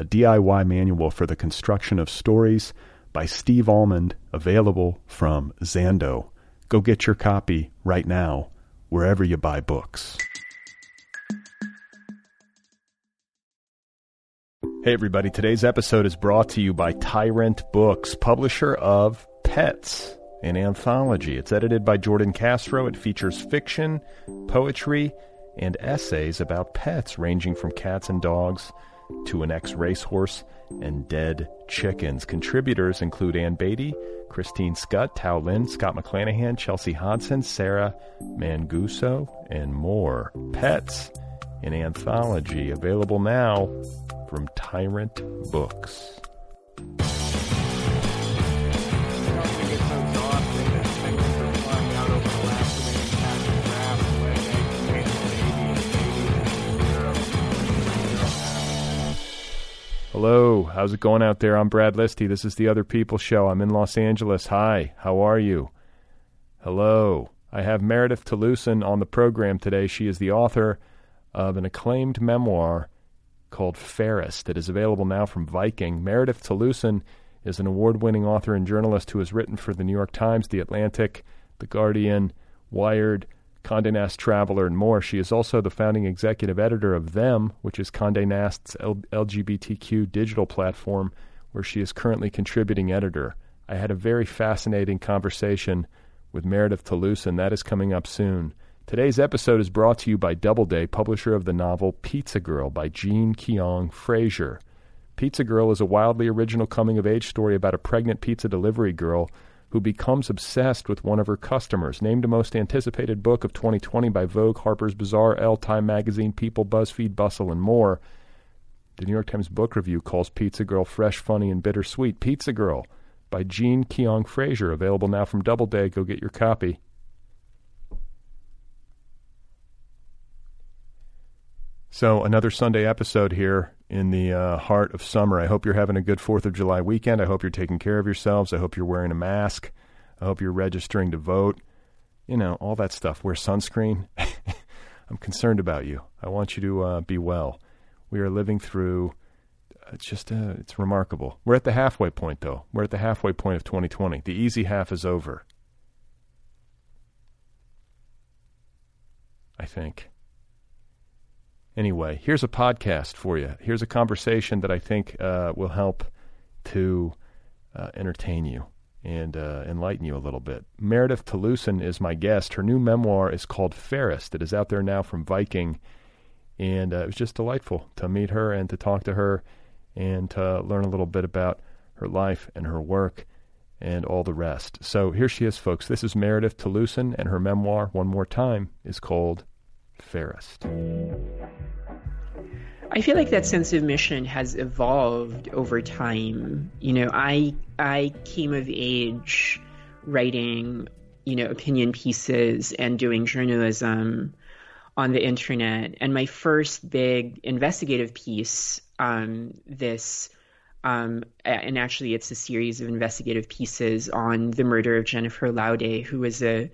a DIY manual for the construction of stories by Steve Almond, available from Zando. Go get your copy right now, wherever you buy books. Hey, everybody. Today's episode is brought to you by Tyrant Books, publisher of Pets, an anthology. It's edited by Jordan Castro. It features fiction, poetry, and essays about pets ranging from cats and dogs to an ex racehorse and dead chickens. Contributors include Ann Beattie, Christine Schutt, Tao Lin, Scott McClanahan, Chelsea Hodson, Sarah Manguso, and more. Pets, an anthology available now from Tyrant Books. Hello, how's it going out there? I'm Brad Listi. This is the Other People Show. I'm in Los Angeles. Hi, how are you? Hello. I have Meredith Talusan on the program today. She is the author of an acclaimed memoir called Fairest that is available now from Viking. Meredith Talusan is an award winning author and journalist who has written for the New York Times, The Atlantic, The Guardian, Wired, Condé Nast Traveler, and more. She is also the founding executive editor of Them, which is Condé Nast's L- LGBTQ digital platform, where she is currently contributing editor. I had a very fascinating conversation with Meredith Talusan, and that is coming up soon. Today's episode is brought to you by Doubleday, publisher of the novel Pizza Girl by Jean Kyoung Frazier. Pizza Girl is a wildly original coming of age story about a pregnant pizza delivery girl who becomes obsessed with one of her customers. Named the most anticipated book of 2020 by Vogue, Harper's Bazaar, Elle, Time Magazine, People, BuzzFeed, Bustle, and more. The New York Times Book Review calls Pizza Girl fresh, funny, and bittersweet. Pizza Girl by Jean Kyoung Frazier, available now from Doubleday. Go get your copy. So, another Sunday episode here in the uh, heart of summer. I hope you're having a good 4th of July weekend. I hope you're taking care of yourselves. I hope you're wearing a mask. I hope you're registering to vote. You know, all that stuff. Wear sunscreen. I'm concerned about you. I want you to uh, be well. We are living through. It's just uh, it's remarkable. We're at the halfway point, though. We're at the halfway point of 2020. The easy half is over. I think. Anyway, here's a podcast for you. Here's a conversation that I think uh, will help to uh, entertain you and uh, enlighten you a little bit. Meredith Talusan is my guest. Her new memoir is called Fairest, It is out there now from Viking. And uh, it was just delightful to meet her and to talk to her and to learn a little bit about her life and her work and all the rest. So here she is, folks. This is Meredith Talusan, and her memoir, one more time, is called Fairest. I feel like that sense of mission has evolved over time. You know, I I came of age writing, you know, opinion pieces and doing journalism on the internet. And my first big investigative piece, um, this, um, and actually it's a series of investigative pieces on the murder of Jennifer Laude, who was a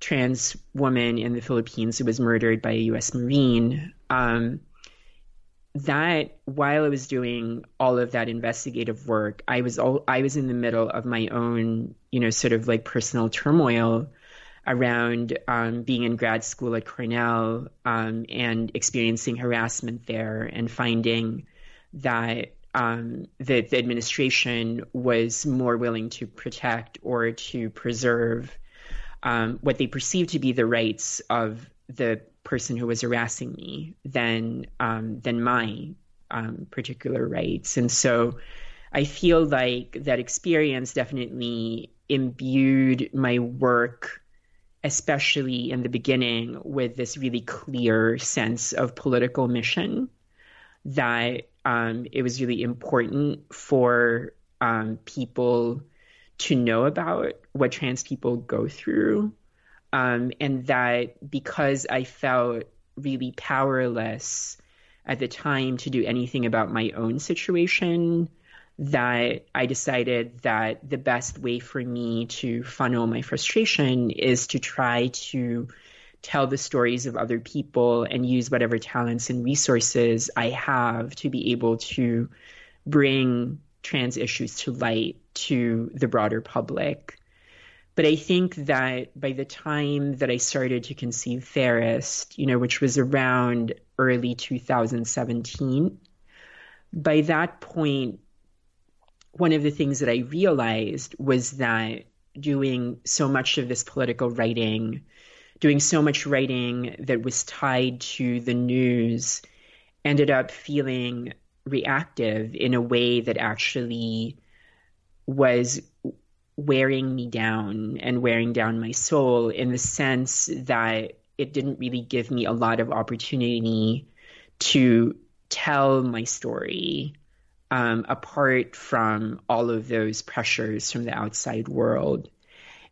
trans woman in the Philippines who was murdered by a U.S. Marine. Um, that while I was doing all of that investigative work, I was all, I was in the middle of my own, you know, sort of like personal turmoil around um, being in grad school at Cornell um, and experiencing harassment there and finding that um, that the administration was more willing to protect or to preserve um, what they perceived to be the rights of the person who was harassing me than um, than my um, particular rights. And so I feel like that experience definitely imbued my work, especially in the beginning, with this really clear sense of political mission that um, it was really important for um, people to know about what trans people go through. Um, and that because I felt really powerless at the time to do anything about my own situation, that I decided that the best way for me to funnel my frustration is to try to tell the stories of other people and use whatever talents and resources I have to be able to bring trans issues to light to the broader public. But I think that by the time that I started to conceive Fairest, you know, which was around early 2017, by that point, one of the things that I realized was that doing so much of this political writing, doing so much writing that was tied to the news, ended up feeling reactive in a way that actually was wearing me down and wearing down my soul in the sense that it didn't really give me a lot of opportunity to tell my story um, apart from all of those pressures from the outside world.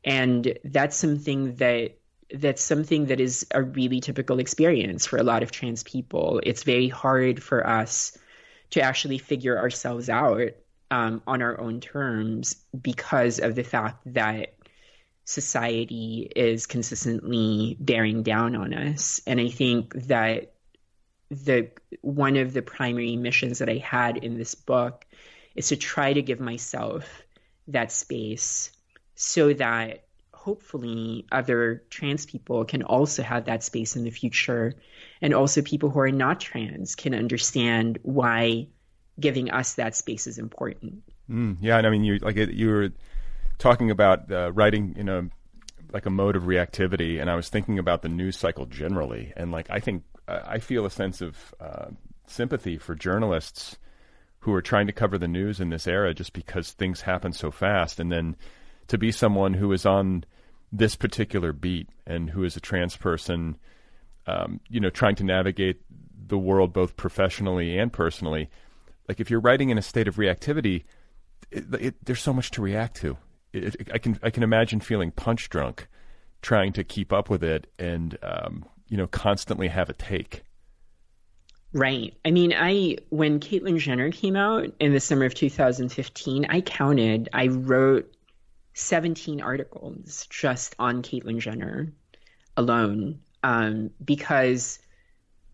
And that's something that that's something that is a really typical experience for a lot of trans people. It's very hard for us to actually figure ourselves out um, on our own terms because of the fact that society is consistently bearing down on us. And I think that the one of the primary missions that I had in this book is to try to give myself that space so that hopefully other trans people can also have that space in the future. And also people who are not trans can understand why giving us that space is important. Mm, yeah, and I mean, you like you were talking about uh, writing in a like a mode of reactivity, and I was thinking about the news cycle generally, and like I think I feel a sense of uh, sympathy for journalists who are trying to cover the news in this era, just because things happen so fast, and then to be someone who is on this particular beat and who is a trans person, um, you know, trying to navigate the world both professionally and personally like if you're writing in a state of reactivity, it, it, there's so much to react to. It, I can I can imagine feeling punch drunk, trying to keep up with it, and um, you know constantly have a take. Right. I mean, I when Caitlyn Jenner came out in the summer of 2015, I counted. I wrote 17 articles just on Caitlyn Jenner alone um, because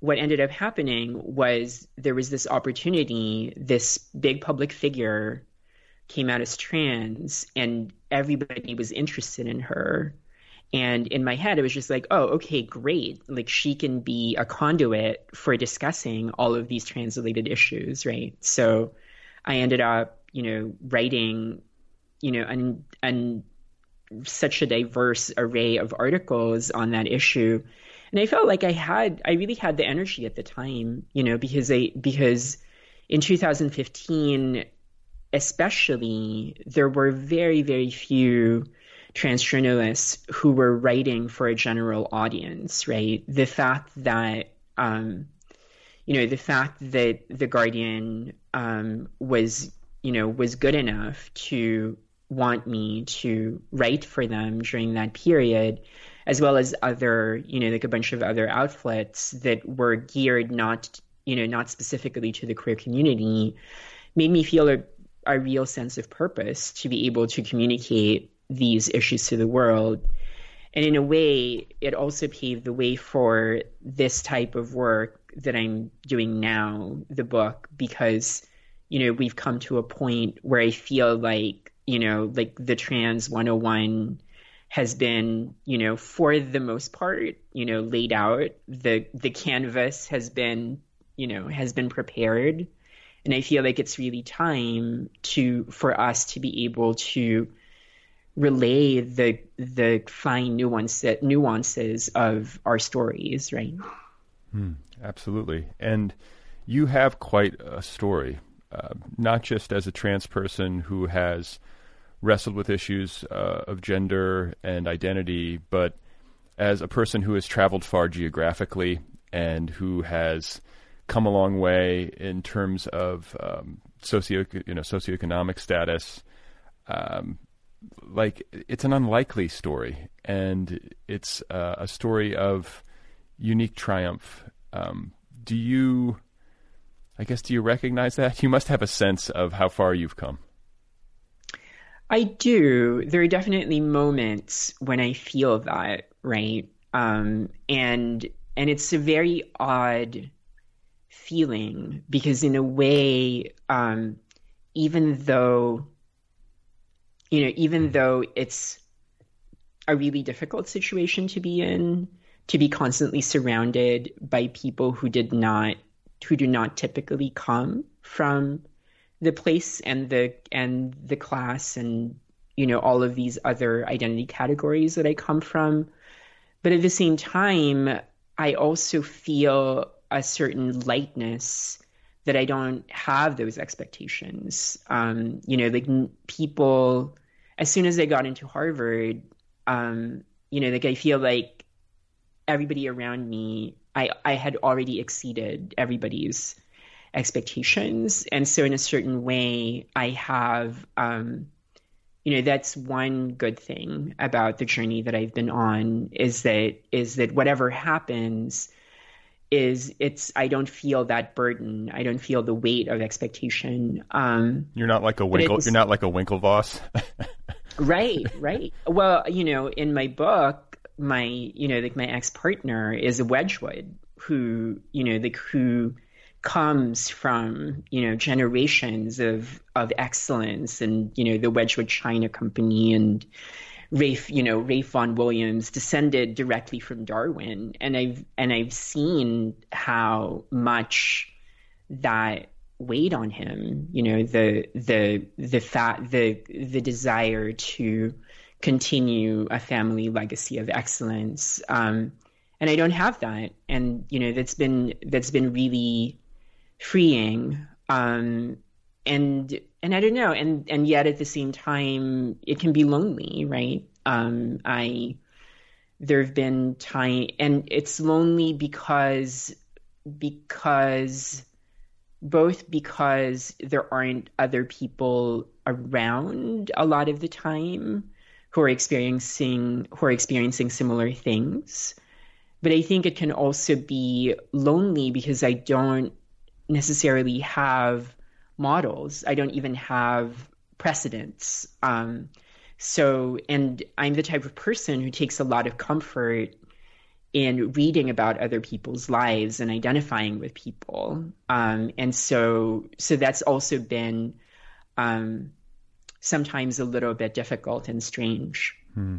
what ended up happening was there was this opportunity, this big public figure came out as trans, and everybody was interested in her. And in my head, it was just like, oh, okay, great. Like she can be a conduit for discussing all of these trans related issues, right? So I ended up, you know, writing, you know, and and such a diverse array of articles on that issue and I felt like I had I really had the energy at the time, you know, because I because in 2015 especially there were very very few trans journalists who were writing for a general audience, right? The fact that um, you know the fact that the Guardian um, was you know was good enough to want me to write for them during that period as well as other, you know, like a bunch of other outlets that were geared not, you know, not specifically to the queer community, made me feel a, a real sense of purpose to be able to communicate these issues to the world. And in a way, it also paved the way for this type of work that I'm doing now, the book, because, you know, we've come to a point where I feel like, you know, like the Trans 101 has been, you know, for the most part, you know, laid out. The the canvas has been, you know, has been prepared. and I feel like it's really time to for us to be able to relay the the fine nuance nuances of our stories, right? Hmm, absolutely, and you have quite a story, uh, not just as a trans person who has wrestled with issues uh, of gender and identity, but as a person who has traveled far geographically and who has come a long way in terms of um, socio you know socioeconomic status. Um, like it's an unlikely story, and it's uh, a story of unique triumph. Um, do you? I guess do you recognize that? You must have a sense of how far you've come. I do. There are definitely moments when I feel that, right? Um, and and it's a very odd feeling because in a way, um, even though you know, even though it's a really difficult situation to be in, to be constantly surrounded by people who did not, who do not typically come from the place and the and the class and you know all of these other identity categories that I come from, but at the same time, I also feel a certain lightness that I don't have those expectations. Um, you know, like people, as soon as I got into Harvard, um, you know, like I feel like everybody around me, I, I had already exceeded everybody's expectations. And so, in a certain way, I have, um, you know, that's one good thing about the journey that I've been on is that is that whatever happens, is it's I don't feel that burden. I don't feel the weight of expectation. Um, you're not like a Winkle. You're not like a Winklevoss. right, right. Well, you know, in my book, my you know, like my ex partner is a Wedgwood who you know, like who comes from you know generations of of excellence and you know the Wedgwood China Company and Ralph, you know, Ralph Vaughan Williams descended directly from Darwin, and I've and I've seen how much that weighed on him. You know, the the the fat the the desire to continue a family legacy of excellence. Um, and I don't have that, and you know, that's been that's been really freeing. Um, and and I don't know, and and yet at the same time, it can be lonely, right? Um, I there have been time, and it's lonely because because both because there aren't other people around a lot of the time who are experiencing who are experiencing similar things but i think it can also be lonely because i don't necessarily have models. I don't even have precedents. Um, so, and I'm the type of person who takes a lot of comfort in reading about other people's lives and identifying with people. Um, and so, so that's also been um, sometimes a little bit difficult and strange. Hmm.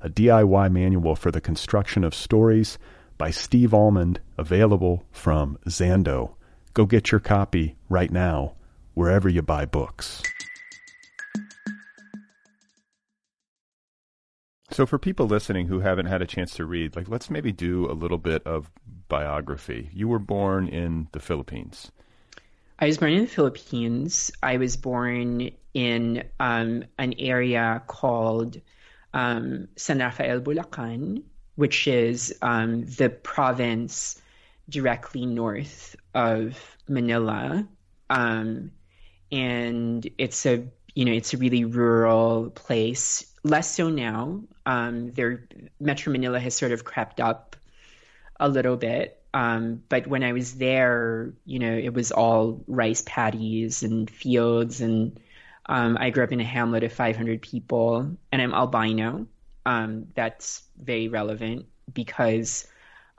a DIY manual for the construction of stories by Steve Almond, available from Zando. Go get your copy right now, wherever you buy books. So, for people listening who haven't had a chance to read, like let's maybe do a little bit of biography. You were born in the Philippines. I was born in the Philippines. I was born in um, an area called um, San Rafael Bulacan, which is um, the province directly north of Manila. Um, and it's a you know it's a really rural place. Less so now. Um, there, Metro Manila has sort of crept up a little bit. Um, but when I was there, you know, it was all rice paddies and fields. And um, I grew up in a hamlet of 500 people, and I'm albino. Um, that's very relevant because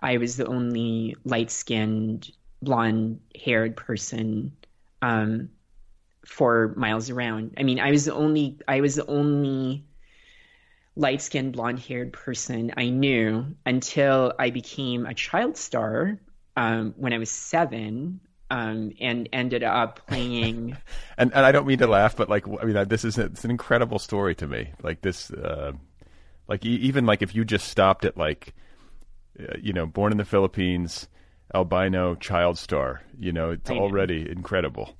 I was the only light skinned, blonde haired person um, for miles around. I mean, I was the only I was the only light skinned blonde haired person I knew until I became a child star um, when I was seven. Um, and ended up playing. and and I don't mean to laugh, but like I mean this is it's an incredible story to me. Like this, uh, like even like if you just stopped at like, uh, you know, born in the Philippines, albino child star, you know, it's already incredible.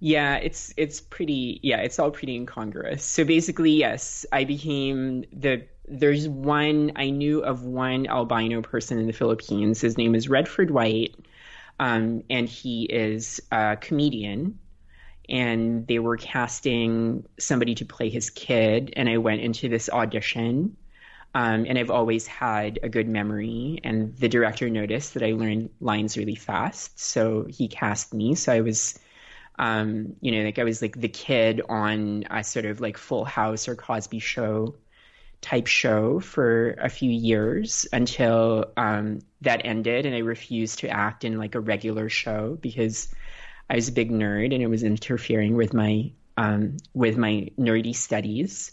Yeah, it's it's pretty yeah, it's all pretty incongruous. So basically, yes, I became the there's one I knew of one albino person in the Philippines. His name is Redford White. Um, and he is a comedian and they were casting somebody to play his kid and I went into this audition. Um, and I've always had a good memory. And the director noticed that I learned lines really fast, so he cast me. So I was um, you know, like I was like the kid on a sort of like Full House or Cosby Show type show for a few years until um, that ended, and I refused to act in like a regular show because I was a big nerd and it was interfering with my um, with my nerdy studies.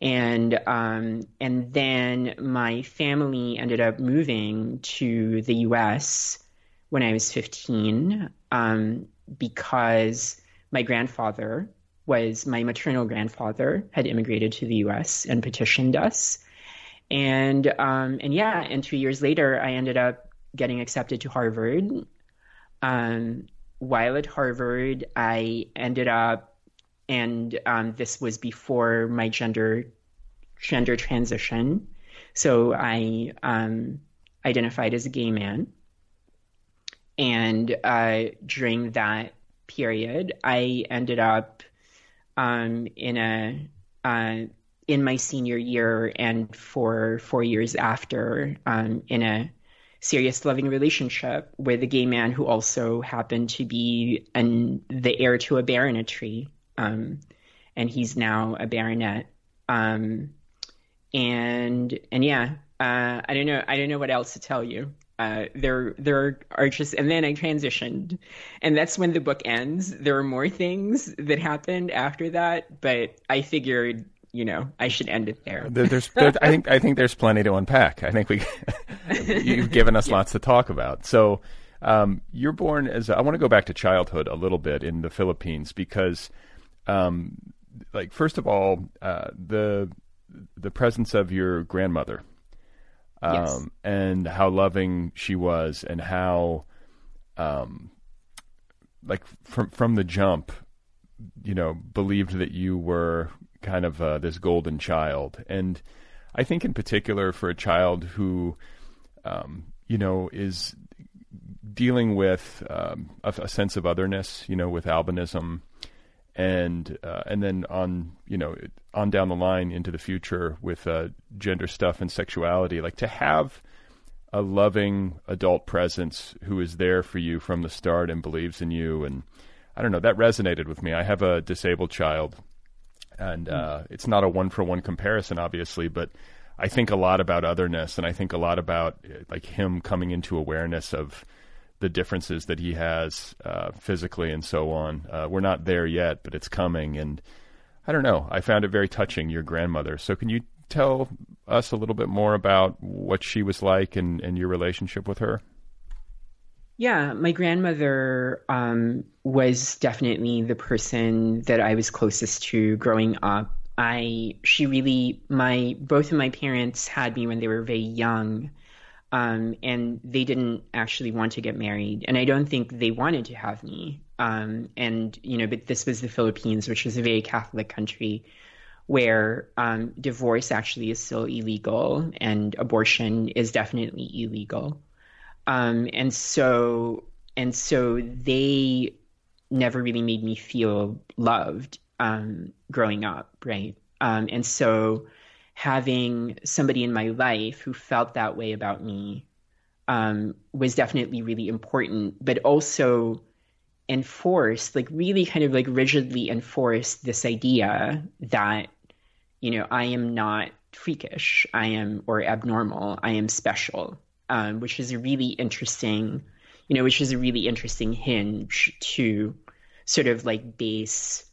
And um, and then my family ended up moving to the U.S. when I was 15. Um, because my grandfather was my maternal grandfather had immigrated to the U.S. and petitioned us, and um, and yeah, and two years later, I ended up getting accepted to Harvard. Um, while at Harvard, I ended up, and um, this was before my gender gender transition, so I um, identified as a gay man. And uh, during that period, I ended up um, in a uh, in my senior year and for four years after um, in a serious loving relationship with a gay man who also happened to be an, the heir to a baronetcy. Um, and he's now a baronet. Um, and and yeah, uh, I don't know. I don't know what else to tell you uh, there there are just and then I transitioned, and that's when the book ends. There are more things that happened after that, but I figured you know I should end it there. there's, there, I think I think there's plenty to unpack. I think we you've given us yeah. lots to talk about. So um, you're born as I want to go back to childhood a little bit in the Philippines because, um, like first of all, uh, the the presence of your grandmother um, yes. and how loving she was, and how, um, like from from the jump, you know, believed that you were kind of uh, this golden child, and I think in particular for a child who, um, you know, is dealing with um, a, a, sense of otherness, you know, with albinism, and uh, and then on you know on down the line into the future with uh, gender stuff and sexuality, like to have a loving adult presence who is there for you from the start and believes in you, and I don't know that resonated with me. I have a disabled child, and uh, mm. it's not a one for one comparison, obviously, but I think a lot about otherness, and I think a lot about like him coming into awareness of the differences that he has uh, physically and so on. Uh, we're not there yet, but it's coming. And I don't know. I found it very touching, your grandmother. So can you tell us a little bit more about what she was like and, and your relationship with her? Yeah, my grandmother um, was definitely the person that I was closest to growing up. I she really my both of my parents had me when they were very young um, and they didn't actually want to get married, and I don't think they wanted to have me. Um, and you know, but this was the Philippines, which is a very Catholic country, where um, divorce actually is still illegal and abortion is definitely illegal. Um, and so and so they never really made me feel loved um, growing up, right? Um, and so having somebody in my life who felt that way about me um, was definitely really important, but also enforced, like really kind of like rigidly enforced this idea that, you know, I am not freakish, I am, or abnormal, I am special, um, which is a really interesting, you know, which is a really interesting hinge to sort of like base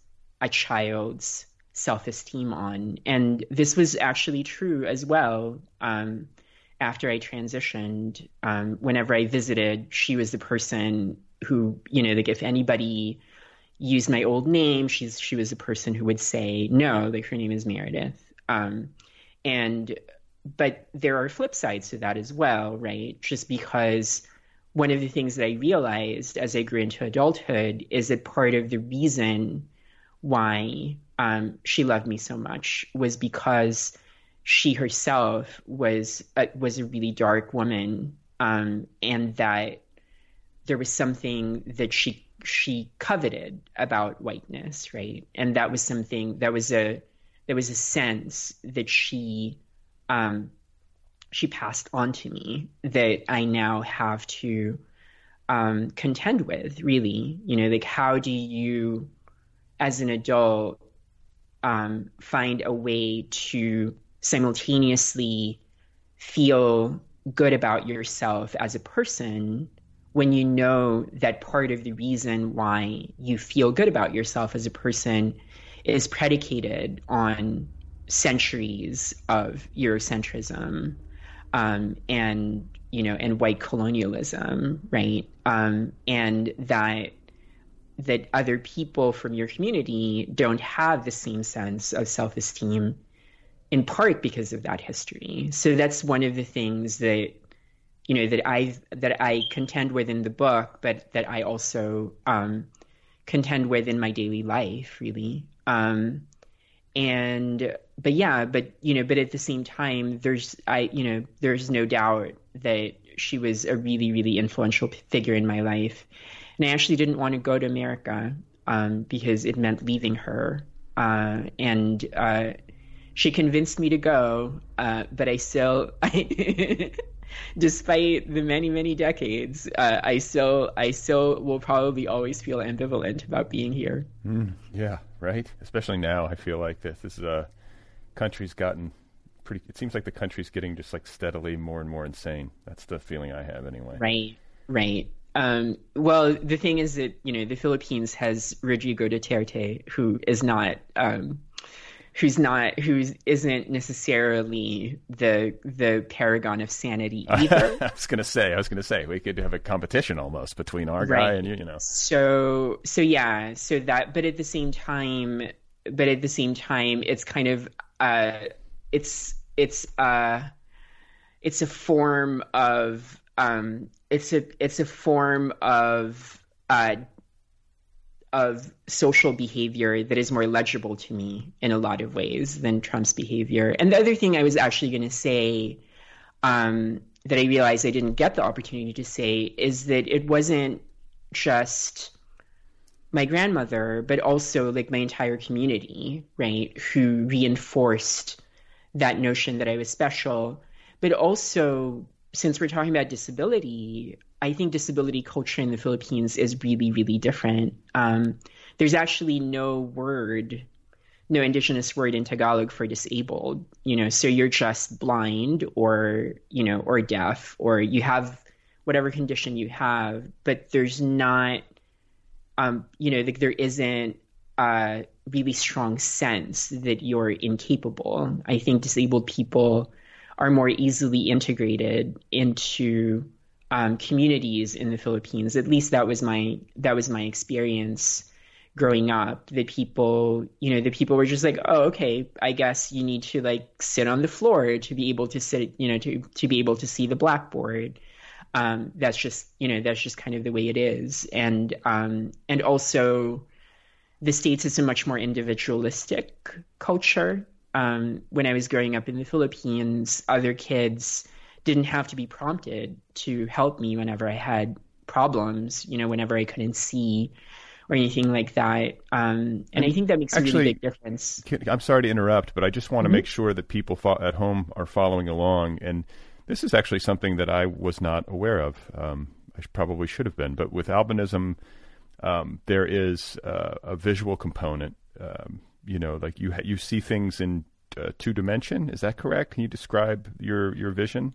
a child's self esteem on. And this was actually true as well. Um, after I transitioned, um, whenever I visited, she was the person who, you know, like if anybody used my old name, she's she was the person who would say no, like her name is Meredith. Um, and but there are flip sides to that as well, right? Just because one of the things that I realized as I grew into adulthood is that part of the reason why um, she loved me so much was because she herself was a, was a really dark woman, um, and that there was something that she she coveted about whiteness, right? And that was something that was a there was a sense that she um, she passed on to me that I now have to um, contend with. Really, you know, like how do you, as an adult, um, find a way to simultaneously feel good about yourself as a person when you know that part of the reason why you feel good about yourself as a person is predicated on centuries of Eurocentrism um, and you know and white colonialism, right? Um, and that that other people from your community don't have the same sense of self-esteem in part because of that history. So that's one of the things that you know that I that I contend with in the book, but that I also um, contend with in my daily life, really. Um, and but yeah, but you know, but at the same time, there's I you know there's no doubt that she was a really really influential figure in my life, and I actually didn't want to go to America um, because it meant leaving her, uh, and uh, she convinced me to go, uh, but I still, I, despite the many many decades, uh, I still I still will probably always feel ambivalent about being here. Mm, yeah, right. Especially now, I feel like this this is a country's gotten pretty. It seems like the country's getting just like steadily more and more insane. That's the feeling I have, anyway. Right. Right. Um, well, the thing is that you know the Philippines has Rodrigo Duterte, who is not um, who's not who isn't necessarily the the paragon of sanity either. I was gonna say, I was gonna say we could have a competition almost between our right. guy and you, you know. So so yeah, so that but at the same time but at the same time it's kind of uh it's it's uh it's a form of um it's a it's a form of uh of social behavior that is more legible to me in a lot of ways than Trump's behavior. And the other thing I was actually going to say um, that I realized I didn't get the opportunity to say is that it wasn't just my grandmother, but also like my entire community, right, who reinforced that notion that I was special. But also, since we're talking about disability, I think disability culture in the Philippines is really, really different. Um, there's actually no word, no indigenous word in Tagalog for disabled. You know, so you're just blind or you know, or deaf, or you have whatever condition you have, but there's not, um, you know, like there isn't a really strong sense that you're incapable. I think disabled people are more easily integrated into um, communities in the Philippines. At least that was my that was my experience growing up. The people, you know, the people were just like, oh, okay, I guess you need to like sit on the floor to be able to sit, you know, to to be able to see the blackboard. Um, that's just you know that's just kind of the way it is, and um, and also the states is a much more individualistic culture. Um, when I was growing up in the Philippines, other kids didn't have to be prompted to help me whenever I had problems. You know, whenever I couldn't see or anything like that. Um, and I think that makes Actually, a really big difference. I'm sorry to interrupt, but I just want to mm-hmm. make sure that people fo- at home are following along. And this is actually something that I was not aware of. Um, I probably should have been, but with albinism, um, there is uh, a visual component. Um, you know, like you ha- you see things in uh, two dimension. Is that correct? Can you describe your your vision?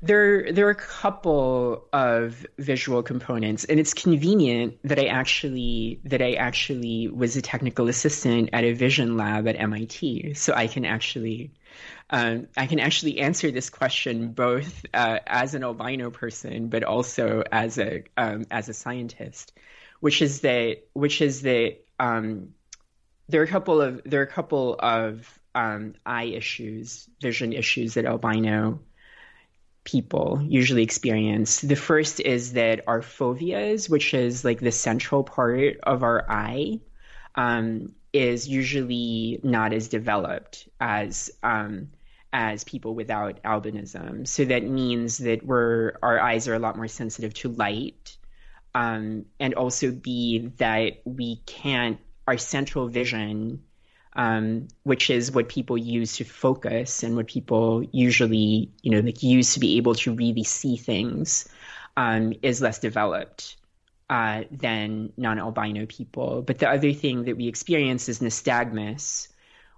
There, there are a couple of visual components, and it's convenient that I actually that I actually was a technical assistant at a vision lab at MIT, so I can actually um, I can actually answer this question both uh, as an albino person, but also as a um, as a scientist, which is that which is that um, there are a couple of there are a couple of um, eye issues, vision issues that albino people usually experience. The first is that our foveas, which is like the central part of our eye, um, is usually not as developed as um, as people without albinism. So that means that we're our eyes are a lot more sensitive to light, um, and also be that we can't our central vision um, which is what people use to focus and what people usually, you know, like use to be able to really see things, um, is less developed uh, than non-albino people. But the other thing that we experience is nystagmus,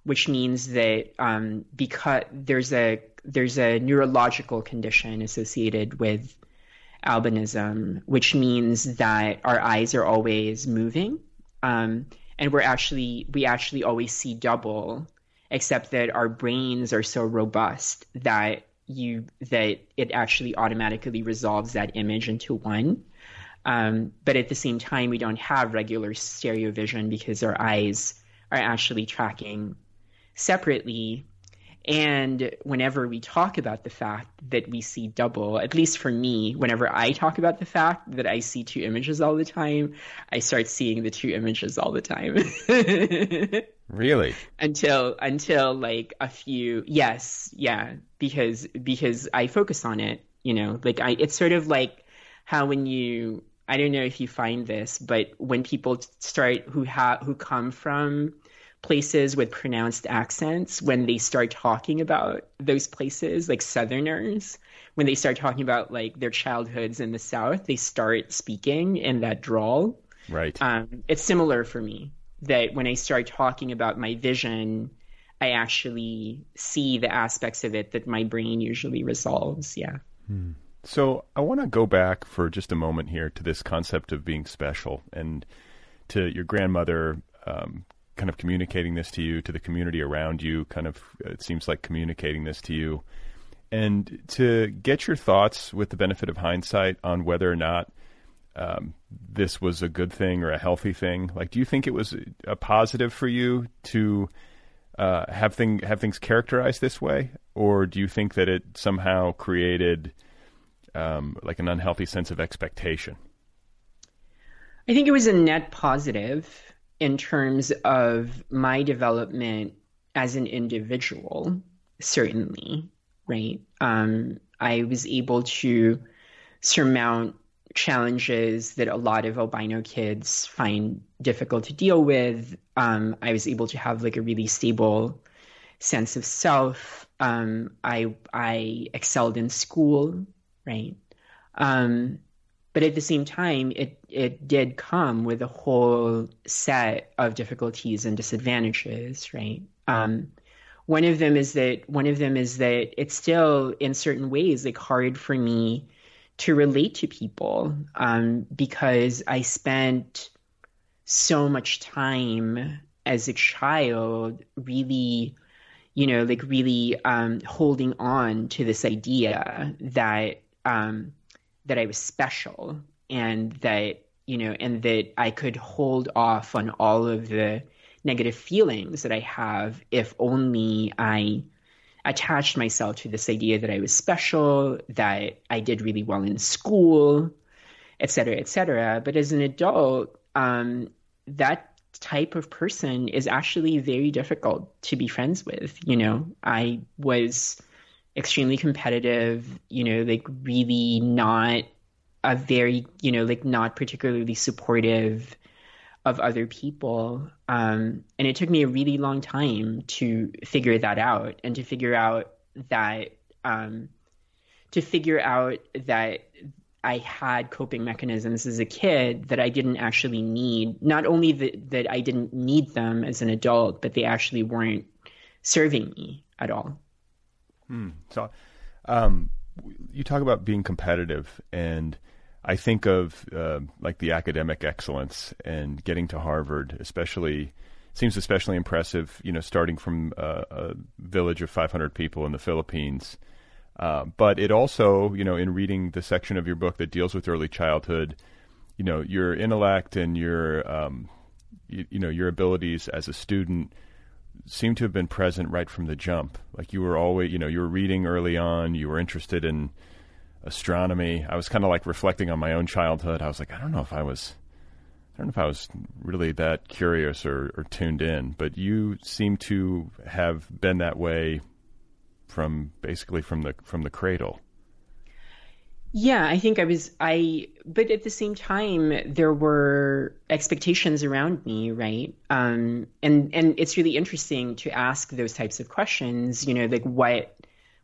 which means that um, because there's a there's a neurological condition associated with albinism, which means that our eyes are always moving. Um, and we're actually we actually always see double except that our brains are so robust that you that it actually automatically resolves that image into one. Um, but at the same time we don't have regular stereo vision because our eyes are actually tracking separately and whenever we talk about the fact that we see double, at least for me, whenever I talk about the fact that I see two images all the time, I start seeing the two images all the time. really? Until until like a few yes, yeah, because because I focus on it, you know, like I it's sort of like how when you I don't know if you find this, but when people start who have who come from places with pronounced accents when they start talking about those places, like Southerners, when they start talking about like their childhoods in the South, they start speaking in that drawl. Right. Um, it's similar for me that when I start talking about my vision, I actually see the aspects of it that my brain usually resolves. Yeah. Hmm. So I want to go back for just a moment here to this concept of being special and to your grandmother um, kind of communicating this to you, to the community around you, kind of, it seems like communicating this to you. And to get your thoughts with the benefit of hindsight on whether or not um, this was a good thing or a healthy thing. Like, do you think it was a positive for you to uh, have thing have things characterized this way, or do you think that it somehow created um, like an unhealthy sense of expectation? I think it was a net positive in terms of my development as an individual, certainly, right? Um, I was able to surmount challenges that a lot of albino kids find difficult to deal with. Um, I was able to have like a really stable sense of self. Um, I I excelled in school, right? Um, but at the same time, it it did come with a whole set of difficulties and disadvantages, right? Um, one of them is that one of them is that it's still in certain ways like hard for me to relate to people um, because I spent so much time as a child really you know like really um, holding on to this idea that um, that I was special and that you know and that I could hold off on all of the negative feelings that I have if only I attached myself to this idea that I was special, that I did really well in school, et cetera, et cetera. But as an adult, um, that type of person is actually very difficult to be friends with. You know, I was extremely competitive, you know, like really not a very, you know, like not particularly supportive of other people. Um, and it took me a really long time to figure that out and to figure out that, um, to figure out that I had coping mechanisms as a kid that I didn't actually need. Not only that, that I didn't need them as an adult, but they actually weren't serving me at all. Hmm. So, um, you talk about being competitive, and I think of uh, like the academic excellence and getting to Harvard, especially seems especially impressive. You know, starting from uh, a village of 500 people in the Philippines uh, but it also, you know, in reading the section of your book that deals with early childhood, you know, your intellect and your, um, you, you, know, your abilities as a student seem to have been present right from the jump. Like you were always, you know, you were reading early on, you were interested in astronomy. I was kind of like reflecting on my own childhood. I was like, I don't know if I was, I don't know if I was really that curious or, or tuned in, but you seem to have been that way from basically from the from the cradle. Yeah, I think I was I but at the same time there were expectations around me, right? Um and and it's really interesting to ask those types of questions, you know, like what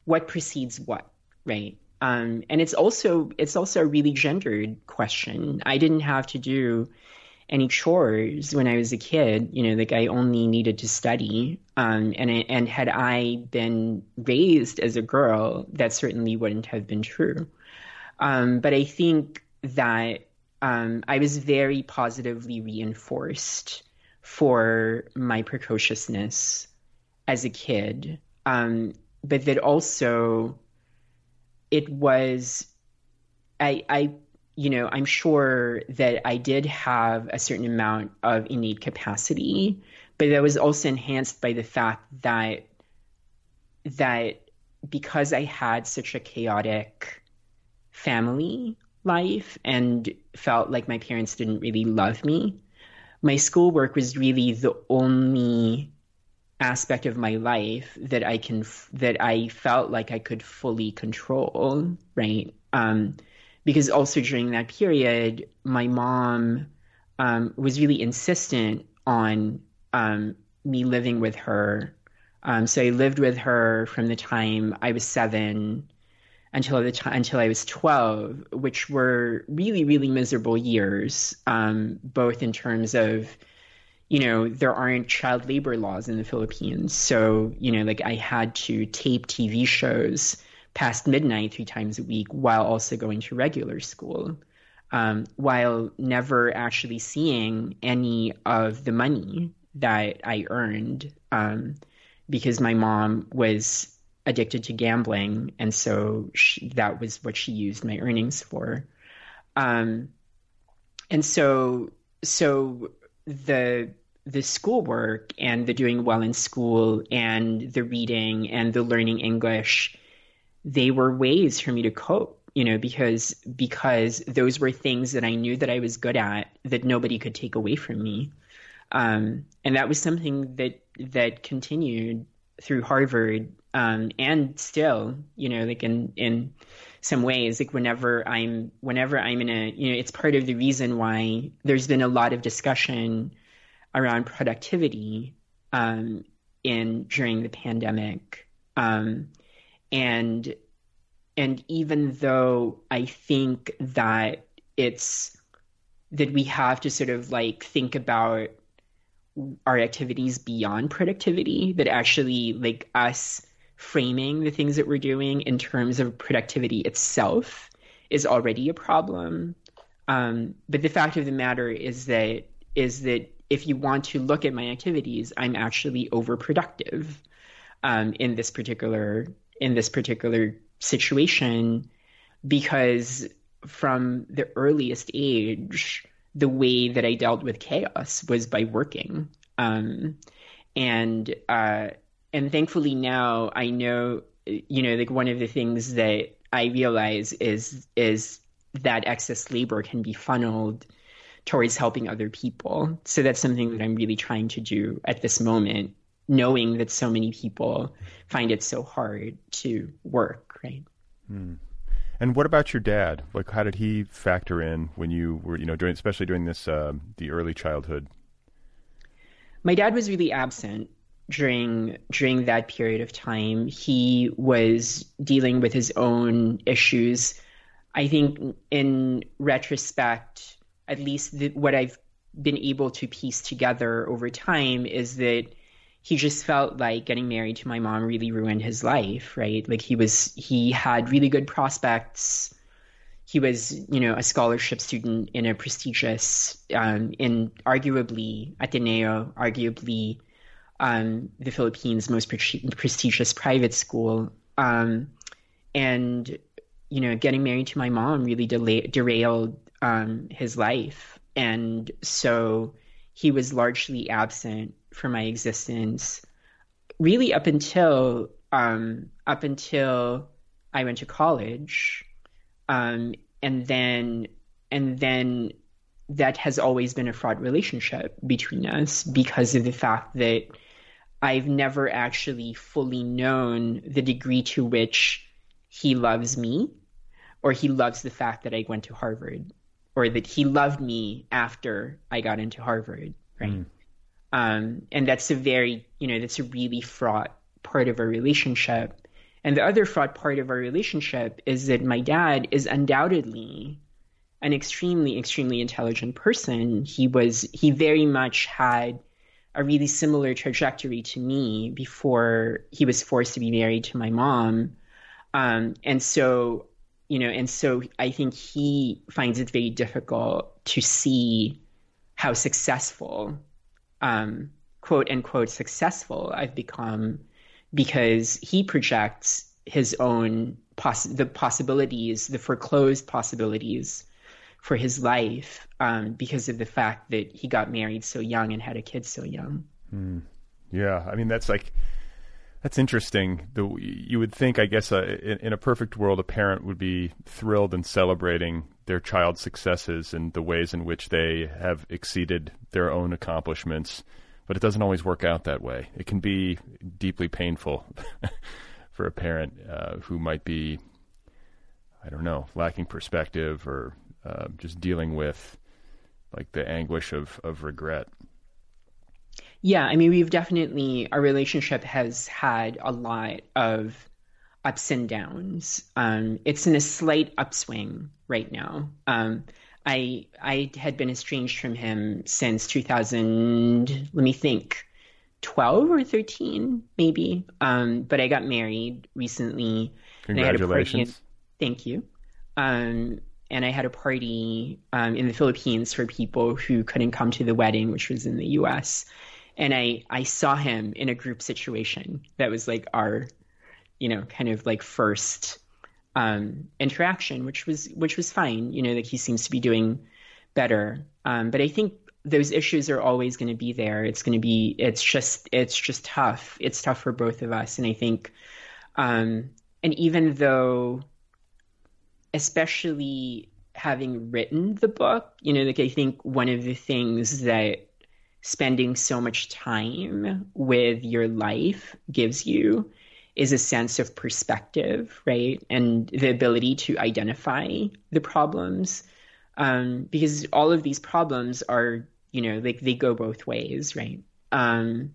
what precedes what, right? Um and it's also it's also a really gendered question. I didn't have to do any chores when I was a kid. You know, like I only needed to study. Um, and and had I been raised as a girl, that certainly wouldn't have been true. Um, but I think that um, I was very positively reinforced for my precociousness as a kid. Um, but that also it was I I you know, I'm sure that I did have a certain amount of innate capacity, but that was also enhanced by the fact that that because I had such a chaotic family life and felt like my parents didn't really love me, my schoolwork was really the only aspect of my life that I can that I felt like I could fully control, right? Um, because also during that period, my mom um, was really insistent on um, me living with her. Um, so I lived with her from the time I was seven until the time until I was twelve, which were really really miserable years, um, both in terms of you know, there aren't child labor laws in the Philippines. So, you know, like I had to tape TV shows past midnight three times a week while also going to regular school, um, while never actually seeing any of the money that I earned um, because my mom was addicted to gambling, and so she, that was what she used my earnings for. Um, and so, so the the schoolwork and the doing well in school and the reading and the learning English they were ways for me to cope you know because because those were things that i knew that i was good at that nobody could take away from me. Um, and that was something that that continued through harvard um, and still you know like in in some ways like whenever i'm whenever i'm in a you know it's part of the reason why there's been a lot of discussion around productivity um, in during the pandemic. Um, and and even though I think that it's that we have to sort of like think about our activities beyond productivity, that actually like us framing the things that we're doing in terms of productivity itself is already a problem. Um, but the fact of the matter is that is that if you want to look at my activities, I'm actually overproductive um, in this particular in this particular situation because from the earliest age, the way that I dealt with chaos was by working. Um, and uh, and thankfully now I know, you know, like one of the things that I realize is is that excess labor can be funneled towards helping other people. So that's something that I'm really trying to do at this moment, knowing that so many people find it so hard to work, right? Hmm. And what about your dad? Like, how did he factor in when you were, you know, during, especially during this, uh, the early childhood? My dad was really absent during during that period of time. He was dealing with his own issues. I think, in retrospect, at least the, what I've been able to piece together over time is that he just felt like getting married to my mom really ruined his life, right? Like he was, he had really good prospects. He was, you know, a scholarship student in a prestigious, um, in arguably Ateneo, arguably um, the Philippines' most pre- prestigious private school. Um, and, you know, getting married to my mom really delay- derailed um, his life. And so he was largely absent from my existence, really up until um, up until I went to college, um, and then and then that has always been a fraught relationship between us because of the fact that I've never actually fully known the degree to which he loves me or he loves the fact that I went to Harvard or that he loved me after I got into Harvard, right? Mm. Um, and that's a very, you know, that's a really fraught part of our relationship. And the other fraught part of our relationship is that my dad is undoubtedly an extremely, extremely intelligent person. He was, he very much had a really similar trajectory to me before he was forced to be married to my mom. Um, and so you know, and so I think he finds it very difficult to see how successful, um, quote unquote, successful I've become because he projects his own poss- the possibilities, the foreclosed possibilities for his life um, because of the fact that he got married so young and had a kid so young. Mm. Yeah, I mean that's like that's interesting. The, you would think, I guess, uh, in, in, a perfect world, a parent would be thrilled and celebrating their child's successes and the ways in which they have exceeded their own accomplishments. But it doesn't always work out that way. It can be deeply painful for a parent uh, who might be, I don't know, lacking perspective or uh, just dealing with like the anguish of, of regret. Yeah, I mean, we've definitely, our relationship has had a lot of ups and downs. Um, it's in a slight upswing right now. Um, I I had been estranged from him since 2000. Let me think, 12 or 13 maybe. Um, but I got married recently. Congratulations! thank you. Um, and I had a party um, in the Philippines for people who couldn't come to the wedding, which was in the U.S and I I saw him in a group situation that was like our, you know, kind of like first um, interaction, which was which was fine. You know, like he seems to be doing better. Um, but I think those issues are always going to be there. It's going to be it's just it's just tough. It's tough for both of us, and I think, um, and even though, especially having written the book, you know, like I think one of the things that spending so much time with your life gives you is a sense of perspective, right? And the ability to identify the problems. Um, because all of these problems are, you know, like they go both ways, right? Um,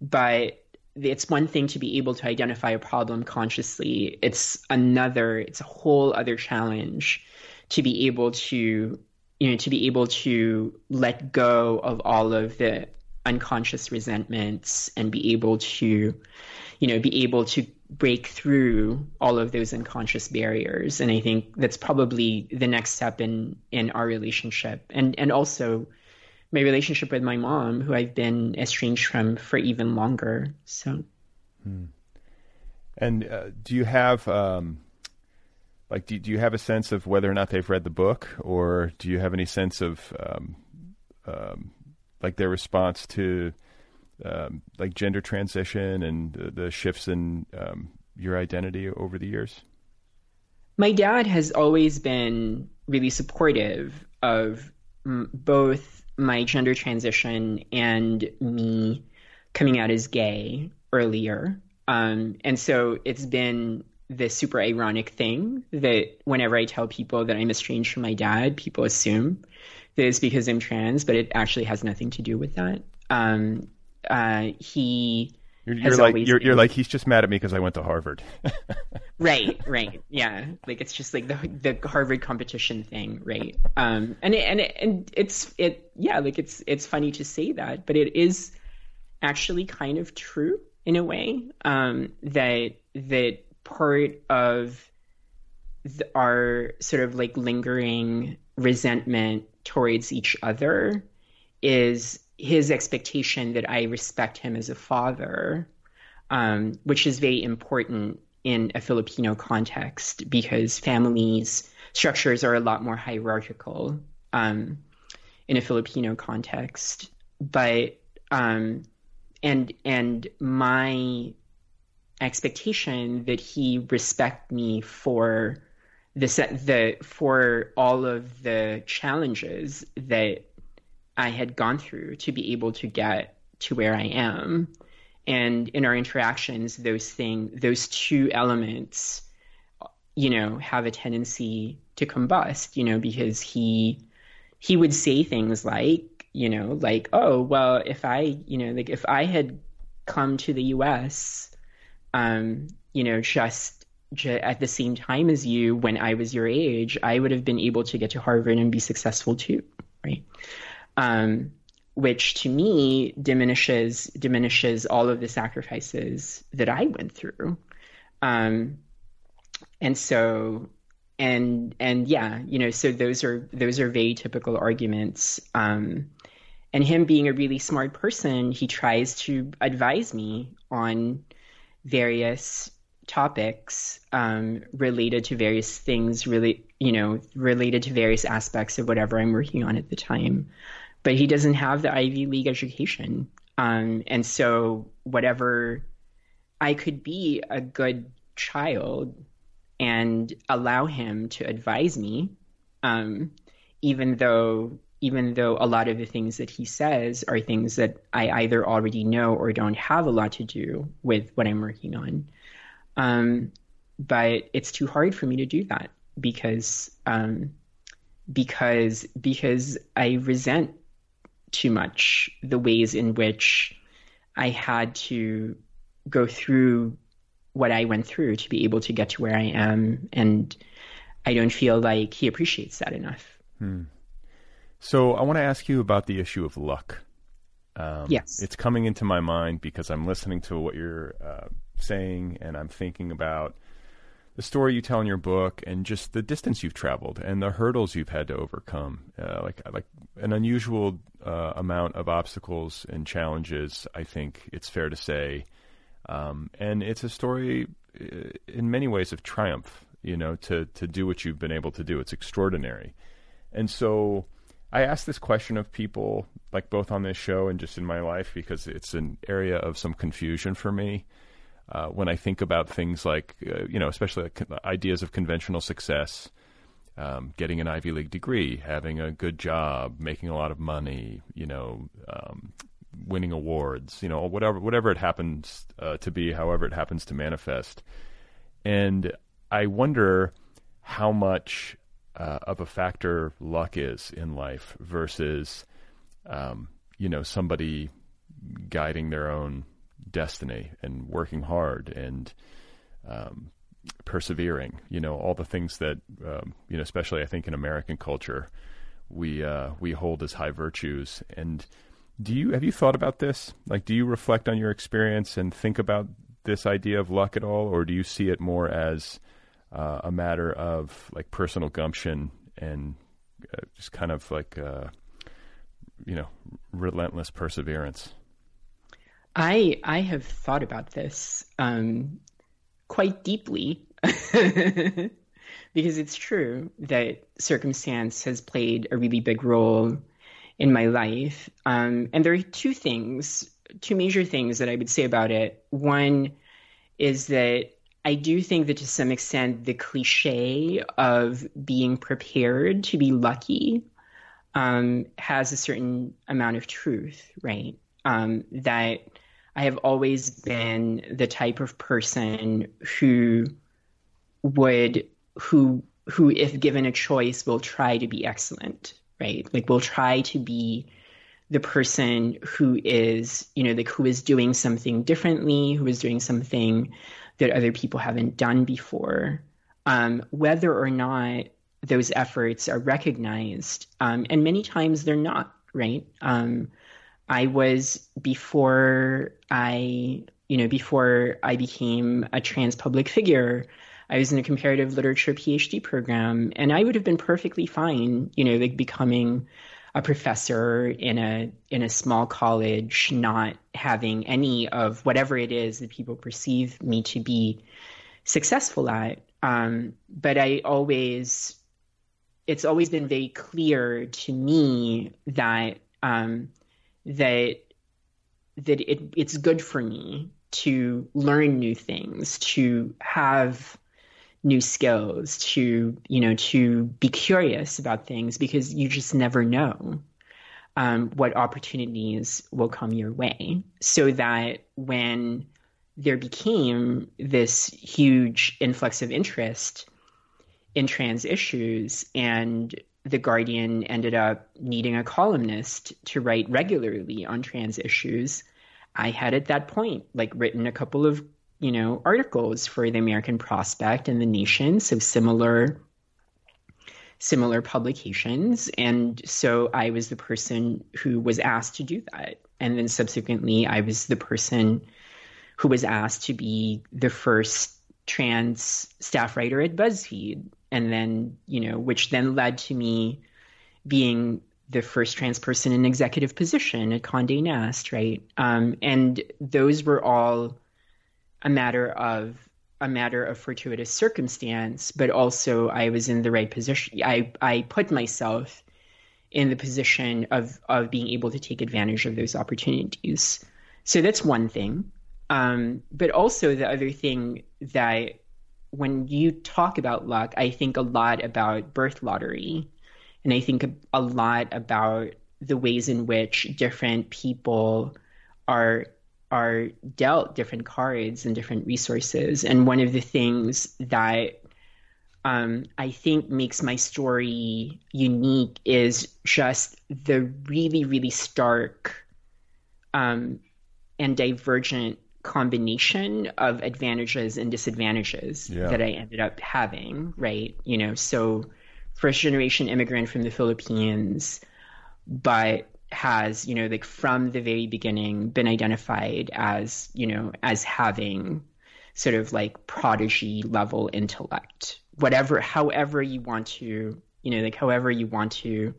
but it's one thing to be able to identify a problem consciously. It's another, it's a whole other challenge to be able to you know, to be able to let go of all of the unconscious resentments and be able to, you know, be able to break through all of those unconscious barriers. And I think that's probably the next step in in our relationship, and and also my relationship with my mom, who I've been estranged from for even longer. So. Hmm. And uh, do you have um, like do, do you have a sense of whether or not they've read the book or do you have any sense of um, um, like their response to um, like gender transition and the, the shifts in um, your identity over the years? My dad has always been really supportive of both my gender transition and me coming out as gay earlier. Um, and so it's been this super ironic thing that whenever I tell people that I'm estranged from my dad, people assume that it's because I'm trans, but it actually has nothing to do with that. Um, uh, he you're, you're like you're, you're, like he's just mad at me because I went to Harvard. right, right, yeah. Like it's just like the the Harvard competition thing, right? Um, and it, and it, and it's it yeah, like it's it's funny to say that, but it is actually kind of true in a way um, that that part of the, our sort of like lingering resentment towards each other is his expectation that I respect him as a father, um, which is very important in a Filipino context because families structures are a lot more hierarchical um, in a Filipino context. But um, and and my expectation that he respect me for the set the for all of the challenges that I had gone through to be able to get to where I am. And in our interactions, those thing, those two elements, you know, have a tendency to combust, you know, because he he would say things like, you know, like, oh, well, if I, you know, like if I had come to the US, um, you know, just at the same time as you when I was your age, I would have been able to get to Harvard and be successful too, right? Um, which to me diminishes diminishes all of the sacrifices that I went through. Um, and so and and yeah, you know, so those are those are very typical arguments. Um, and him being a really smart person, he tries to advise me on various topics um, related to various things, really, you know, related to various aspects of whatever I'm working on at the time but he doesn't have the Ivy League education. Um, and so, whatever I could be a good child and allow him to advise me, um, even though even though a lot of the things that he says are things that I either already know or don't have a lot to do with what I'm working on. Um, but it's too hard for me to do that because um, because because I resent too much the ways in which I had to go through what I went through to be able to get to where I am. And I don't feel like he appreciates that enough. Hmm. So I want to ask you about the issue of luck. Um, yes. It's coming into my mind because I'm listening to what you're uh, saying and I'm thinking about the story you tell in your book and just the distance you've traveled and the hurdles you've had to overcome uh, like like an unusual uh, amount of obstacles and challenges i think it's fair to say. Um, and it's a story uh, in many ways of triumph you know to to do what you've been able to do. It's extraordinary. And so I ask this question of people, like both on this show and just in my life, because it's an area of some confusion for me uh, when I think about things like, uh, you know, especially like ideas of conventional success, um, getting an Ivy League degree, having a good job, making a lot of money, you know, um, winning awards, you know, whatever whatever it happens uh, to be, however it happens to manifest. And I wonder how much uh, of a factor luck is in life versus, um, you know, somebody guiding their own destiny and working hard and um, persevering. You know, all the things that um, you know, especially I think in American culture, we uh, we hold as high virtues. And do you have you thought about this? Like, do you reflect on your experience and think about this idea of luck at all, or do you see it more as uh, a matter of like personal gumption and uh, just kind of like uh, you know relentless perseverance? I I have thought about this um, quite deeply because it's true that circumstance has played a really big role in my life, um, and there are two things two major things that I would say about it. One is that I do think that to some extent the cliche of being prepared to be lucky um, has a certain amount of truth, right? Um, that I have always been the type of person who would who who if given a choice will try to be excellent, right? Like will try to be the person who is, you know, like who is doing something differently, who is doing something that other people haven't done before, um, whether or not those efforts are recognized. Um, and many times they're not, right? Um, I was before I, you know, before I became a trans public figure. I was in a comparative literature PhD program, and I would have been perfectly fine, you know, like becoming a professor in a in a small college, not having any of whatever it is that people perceive me to be successful at. Um, but I always, it's always been very clear to me that um, that that it, it's good for me to learn new things, to have new skills to you know to be curious about things because you just never know um, what opportunities will come your way. So that when there became this huge influx of interest in trans issues and the guardian ended up needing a columnist to write regularly on trans issues i had at that point like written a couple of you know, articles for the American Prospect and the Nation, so similar similar publications. And so I was the person who was asked to do that. And then subsequently I was the person who was asked to be the first trans staff writer at BuzzFeed. And then, you know, which then led to me being the first trans person in executive position at Condé Nast, right? Um, and those were all a matter of a matter of fortuitous circumstance, but also I was in the right position. I I put myself in the position of of being able to take advantage of those opportunities. So that's one thing. Um, but also the other thing that when you talk about luck, I think a lot about birth lottery, and I think a lot about the ways in which different people are are dealt different cards and different resources. And one of the things that um, I think makes my story unique is just the really, really stark um, and divergent combination of advantages and disadvantages yeah. that I ended up having, right? You know, so first generation immigrant from the Philippines, but has, you know, like from the very beginning been identified as, you know, as having sort of like prodigy level intellect. Whatever, however you want to, you know, like however you want to.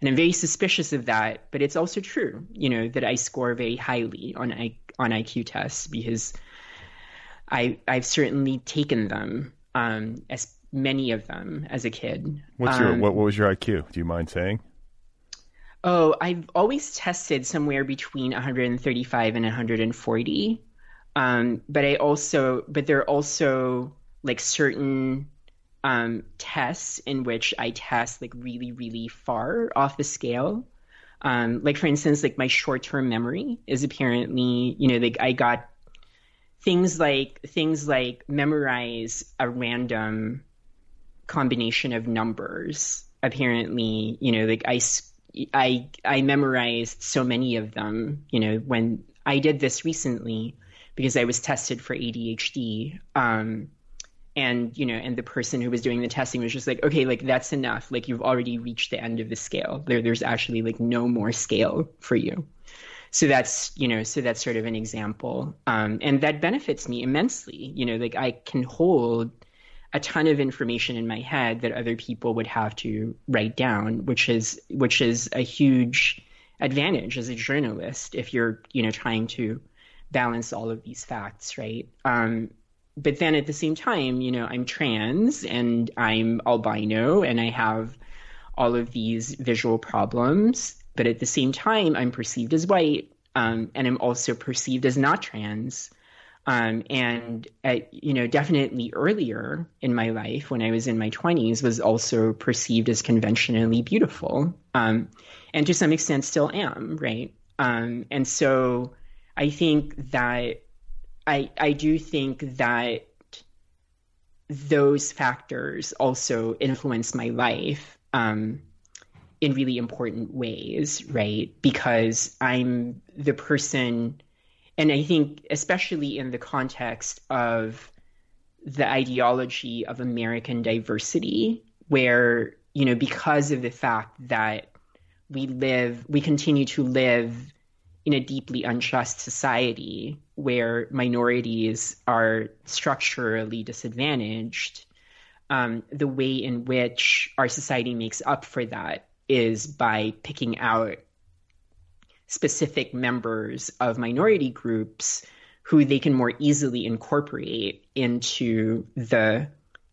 And I'm very suspicious of that, but it's also true, you know, that I score very highly on I, on IQ tests because I I've certainly taken them, um, as many of them as a kid. What's your um, what, what was your IQ? Do you mind saying? Oh, I've always tested somewhere between 135 and 140. Um, but I also, but there are also like certain um, tests in which I test like really, really far off the scale. Um, like for instance, like my short-term memory is apparently, you know, like I got things like things like memorize a random combination of numbers. Apparently, you know, like I I I memorized so many of them. You know, when I did this recently because I was tested for ADHD. Um, and you know, and the person who was doing the testing was just like, okay, like that's enough. Like you've already reached the end of the scale. There, there's actually like no more scale for you. So that's you know, so that's sort of an example, um, and that benefits me immensely. You know, like I can hold a ton of information in my head that other people would have to write down, which is which is a huge advantage as a journalist if you're you know trying to balance all of these facts, right? Um, but then at the same time, you know, I'm trans and I'm albino and I have all of these visual problems. But at the same time, I'm perceived as white. um, and am also perceived as not trans. Um, and at, you know, definitely earlier in my life, when I was in my 20s, was also perceived as conventionally beautiful, um, and to some extent still am, right? Um, and so, I think that I I do think that those factors also influence my life um, in really important ways, right? Because I'm the person and I think, especially in the context of the ideology of American diversity, where, you know, because of the fact that we live, we continue to live in a deeply unjust society where minorities are structurally disadvantaged, um, the way in which our society makes up for that is by picking out specific members of minority groups who they can more easily incorporate into the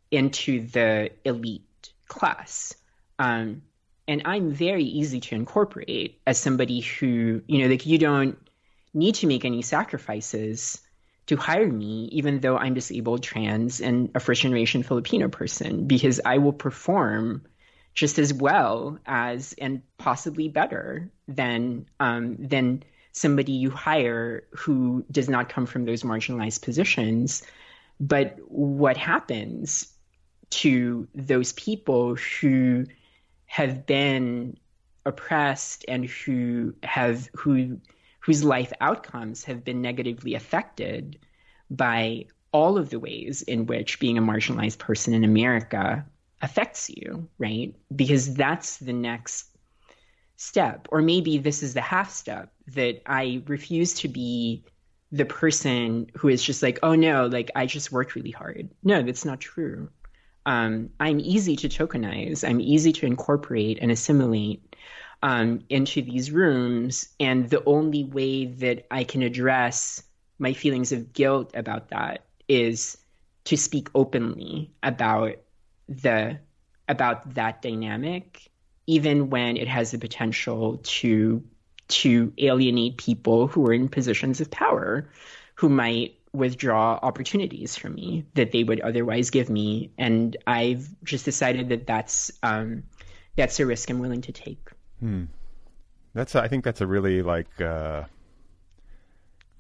into the elite class. Um, and I'm very easy to incorporate as somebody who, you know, like you don't need to make any sacrifices to hire me, even though I'm disabled, trans, and a first generation Filipino person, because I will perform just as well as and possibly better than um, than somebody you hire who does not come from those marginalized positions. But what happens to those people who have been oppressed and who have who whose life outcomes have been negatively affected by all of the ways in which being a marginalized person in America affects you, right? Because that's the next step. Or maybe this is the half step that I refuse to be the person who is just like, oh no, like I just worked really hard. No, that's not true. Um, I'm easy to tokenize, I'm easy to incorporate and assimilate um, into these rooms. And the only way that I can address my feelings of guilt about that is to speak openly about the about that dynamic, even when it has the potential to to alienate people who are in positions of power, who might withdraw opportunities from me that they would otherwise give me, and I've just decided that that's um, that's a risk I'm willing to take. Hmm. That's I think that's a really like uh,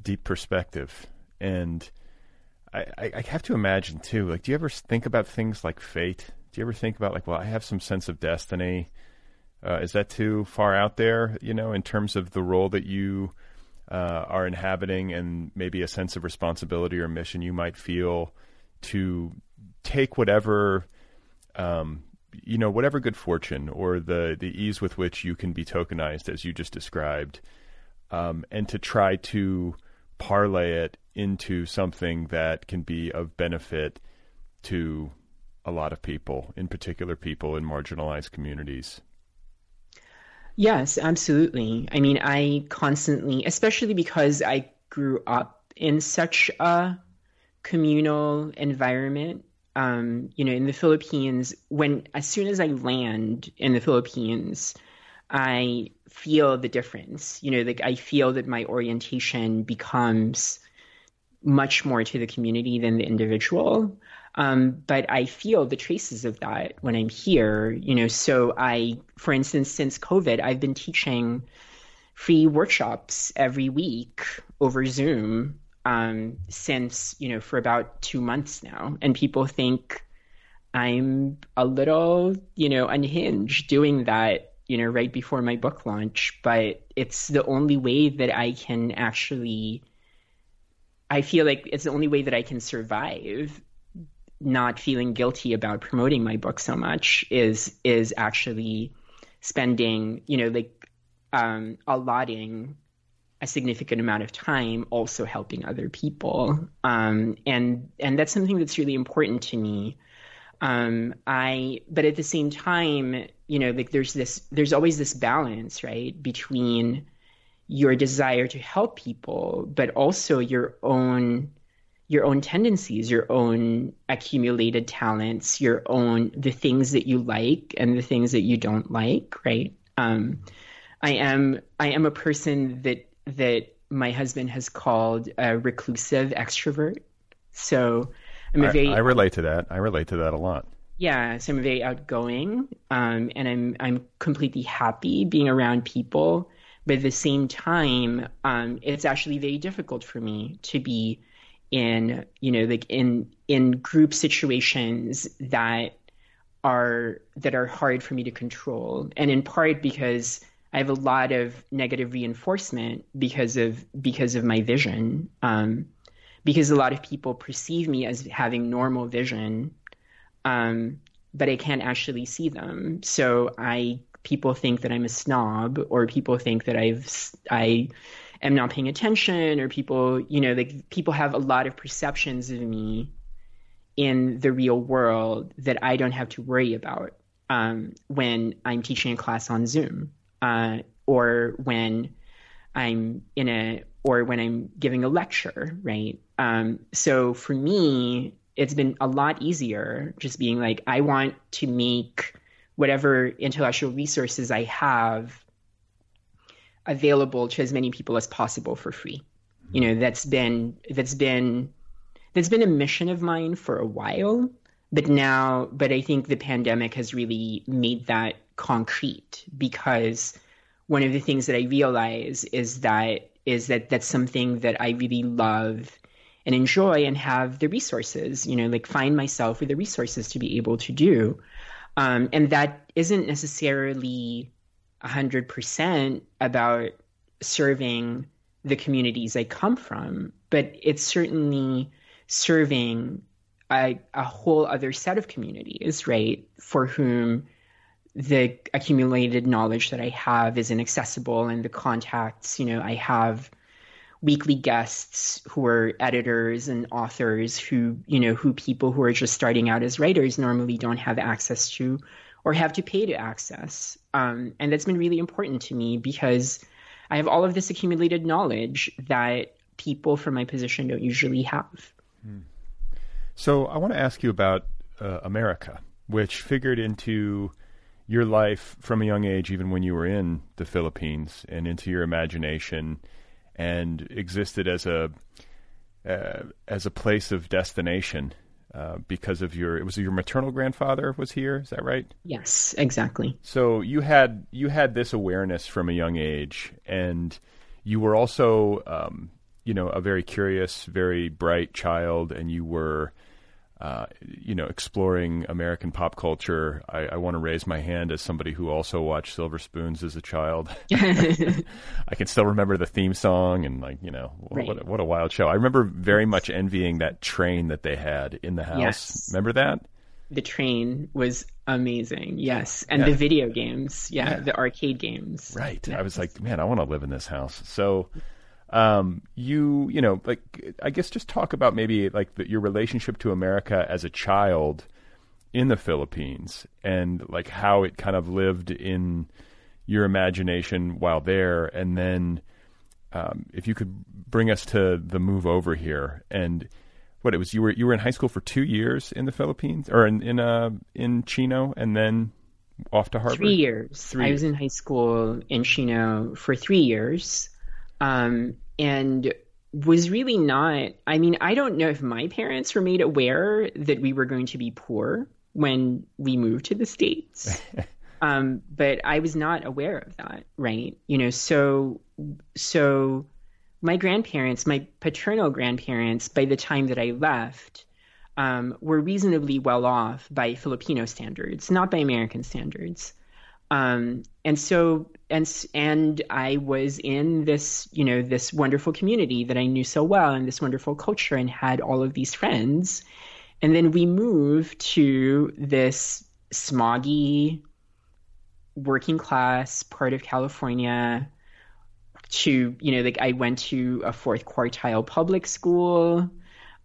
deep perspective, and I, I have to imagine too. Like, do you ever think about things like fate? Do you ever think about like, well, I have some sense of destiny? Uh, is that too far out there? You know, in terms of the role that you uh, are inhabiting, and maybe a sense of responsibility or mission you might feel to take whatever, um, you know, whatever good fortune or the the ease with which you can be tokenized, as you just described, um, and to try to parlay it into something that can be of benefit to a lot of people, in particular people in marginalized communities. Yes, absolutely. I mean, I constantly, especially because I grew up in such a communal environment. Um, you know, in the Philippines, when as soon as I land in the Philippines, I feel the difference. You know, like I feel that my orientation becomes much more to the community than the individual. Um, but I feel the traces of that when I'm here, you know. So I, for instance, since COVID, I've been teaching free workshops every week over Zoom um, since, you know, for about two months now. And people think I'm a little, you know, unhinged doing that, you know, right before my book launch. But it's the only way that I can actually. I feel like it's the only way that I can survive not feeling guilty about promoting my book so much is is actually spending you know like um, allotting a significant amount of time also helping other people. Um, and and that's something that's really important to me. Um, i but at the same time you know like there's this there's always this balance right between your desire to help people but also your own your own tendencies, your own accumulated talents, your own the things that you like and the things that you don't like, right? Um, I am I am a person that that my husband has called a reclusive extrovert. So I'm a I, very I relate to that. I relate to that a lot. yeah, so I'm very outgoing, um, and I'm I'm completely happy being around people. But at the same time, um, it's actually very difficult for me to be in you know like in in group situations that are that are hard for me to control, and in part because I have a lot of negative reinforcement because of because of my vision. Um, because a lot of people perceive me as having normal vision, um, but I can't actually see them. So I people think that I'm a snob, or people think that I've I am not paying attention, or people you know like people have a lot of perceptions of me in the real world that I don't have to worry about um, when I'm teaching a class on Zoom, uh, or when I'm in a or when I'm giving a lecture, right? Um, so for me, it's been a lot easier just being like, I want to make whatever intellectual resources I have available to as many people as possible for free. You know, that's been that's been that's been a mission of mine for a while, but now, but I think the pandemic has really made that concrete because one of the things that I realize is that is that that's something that I really love and enjoy and have the resources, you know, like find myself with the resources to be able to do. Um, and that isn't necessarily 100% about serving the communities I come from, but it's certainly serving a, a whole other set of communities, right, for whom the accumulated knowledge that I have is inaccessible and the contacts, you know, I have weekly guests who are editors and authors who, you know, who people who are just starting out as writers normally don't have access to or have to pay to access. Um, and that's been really important to me because I have all of this accumulated knowledge that people from my position don't usually have. So I want to ask you about uh, America, which figured into your life from a young age, even when you were in the Philippines, and into your imagination, and existed as a uh, as a place of destination uh, because of your. It was your maternal grandfather was here. Is that right? Yes, exactly. So you had you had this awareness from a young age, and you were also, um, you know, a very curious, very bright child, and you were uh, you know, exploring American pop culture, I, I want to raise my hand as somebody who also watched Silver Spoons as a child. I can still remember the theme song and like you know right. what a, what a wild show. I remember very much envying that train that they had in the house. Yes. Remember that? The train was amazing. Yes, and yeah. the video games. Yeah, yeah, the arcade games. Right. Yes. I was like, man, I want to live in this house. So um, you you know like I guess just talk about maybe like the, your relationship to America as a child in the Philippines and like how it kind of lived in your imagination while there, and then um, if you could bring us to the move over here and what it was you were you were in high school for two years in the Philippines or in in uh in Chino and then off to Harvard. Three years. Three. I was in high school in Chino for three years um, and was really not. I mean, I don't know if my parents were made aware that we were going to be poor when we moved to the states. um, but I was not aware of that, right? You know, so so my grandparents, my paternal grandparents, by the time that I left, um, were reasonably well off by Filipino standards, not by American standards. Um, and so and and I was in this you know this wonderful community that I knew so well and this wonderful culture and had all of these friends. And then we moved to this smoggy working class part of California to you know like I went to a fourth quartile public school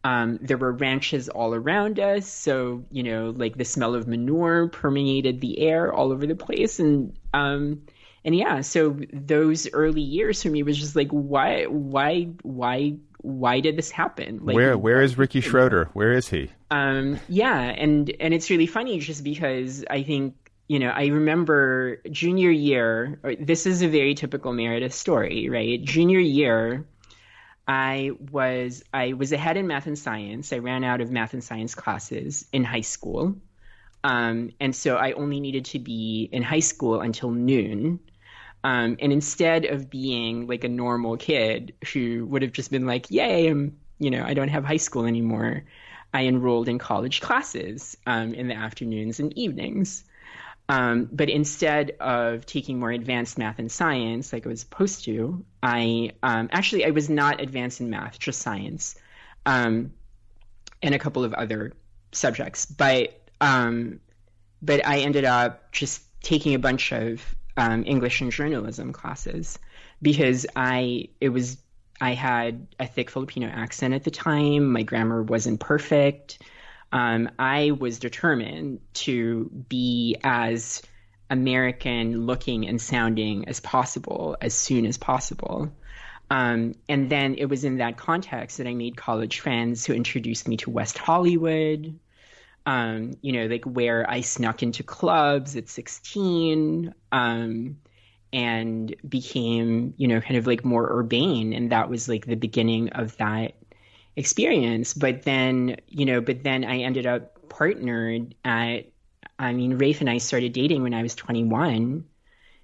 um, there were ranches all around us, so you know, like the smell of manure permeated the air all over the place, and um, and yeah, so those early years for me was just like, why, why, why, why did this happen? Like, where, where is Ricky Schroder? Where is he? Um, yeah, and and it's really funny just because I think you know, I remember junior year, this is a very typical Meredith story, right? Junior year, I was I was ahead in math and science. I ran out of math and science classes in high school. Um, and so I only needed to be in high school until noon. Um, and instead of being like a normal kid who would have just been like, "Yay, I'm you know I don't have high school anymore," I enrolled in college classes um, in the afternoons and evenings. Um, but instead of taking more advanced math and science like I was supposed to, I um, actually I was not advanced in math, just science, um, and a couple of other subjects. But um, but I ended up just taking a bunch of um, English and journalism classes because I it was I had a thick Filipino accent at the time. My grammar wasn't perfect um, I was determined to be as American looking and sounding as possible as soon as possible. Um, and then it was in that context that I made college friends who introduced me to West Hollywood, um, you know, like where I snuck into clubs at 16 um, and became, you know, kind of like more urbane. And that was like the beginning of that experience. But then, you know, but then I ended up partnered at, I mean, Rafe and I started dating when I was 21.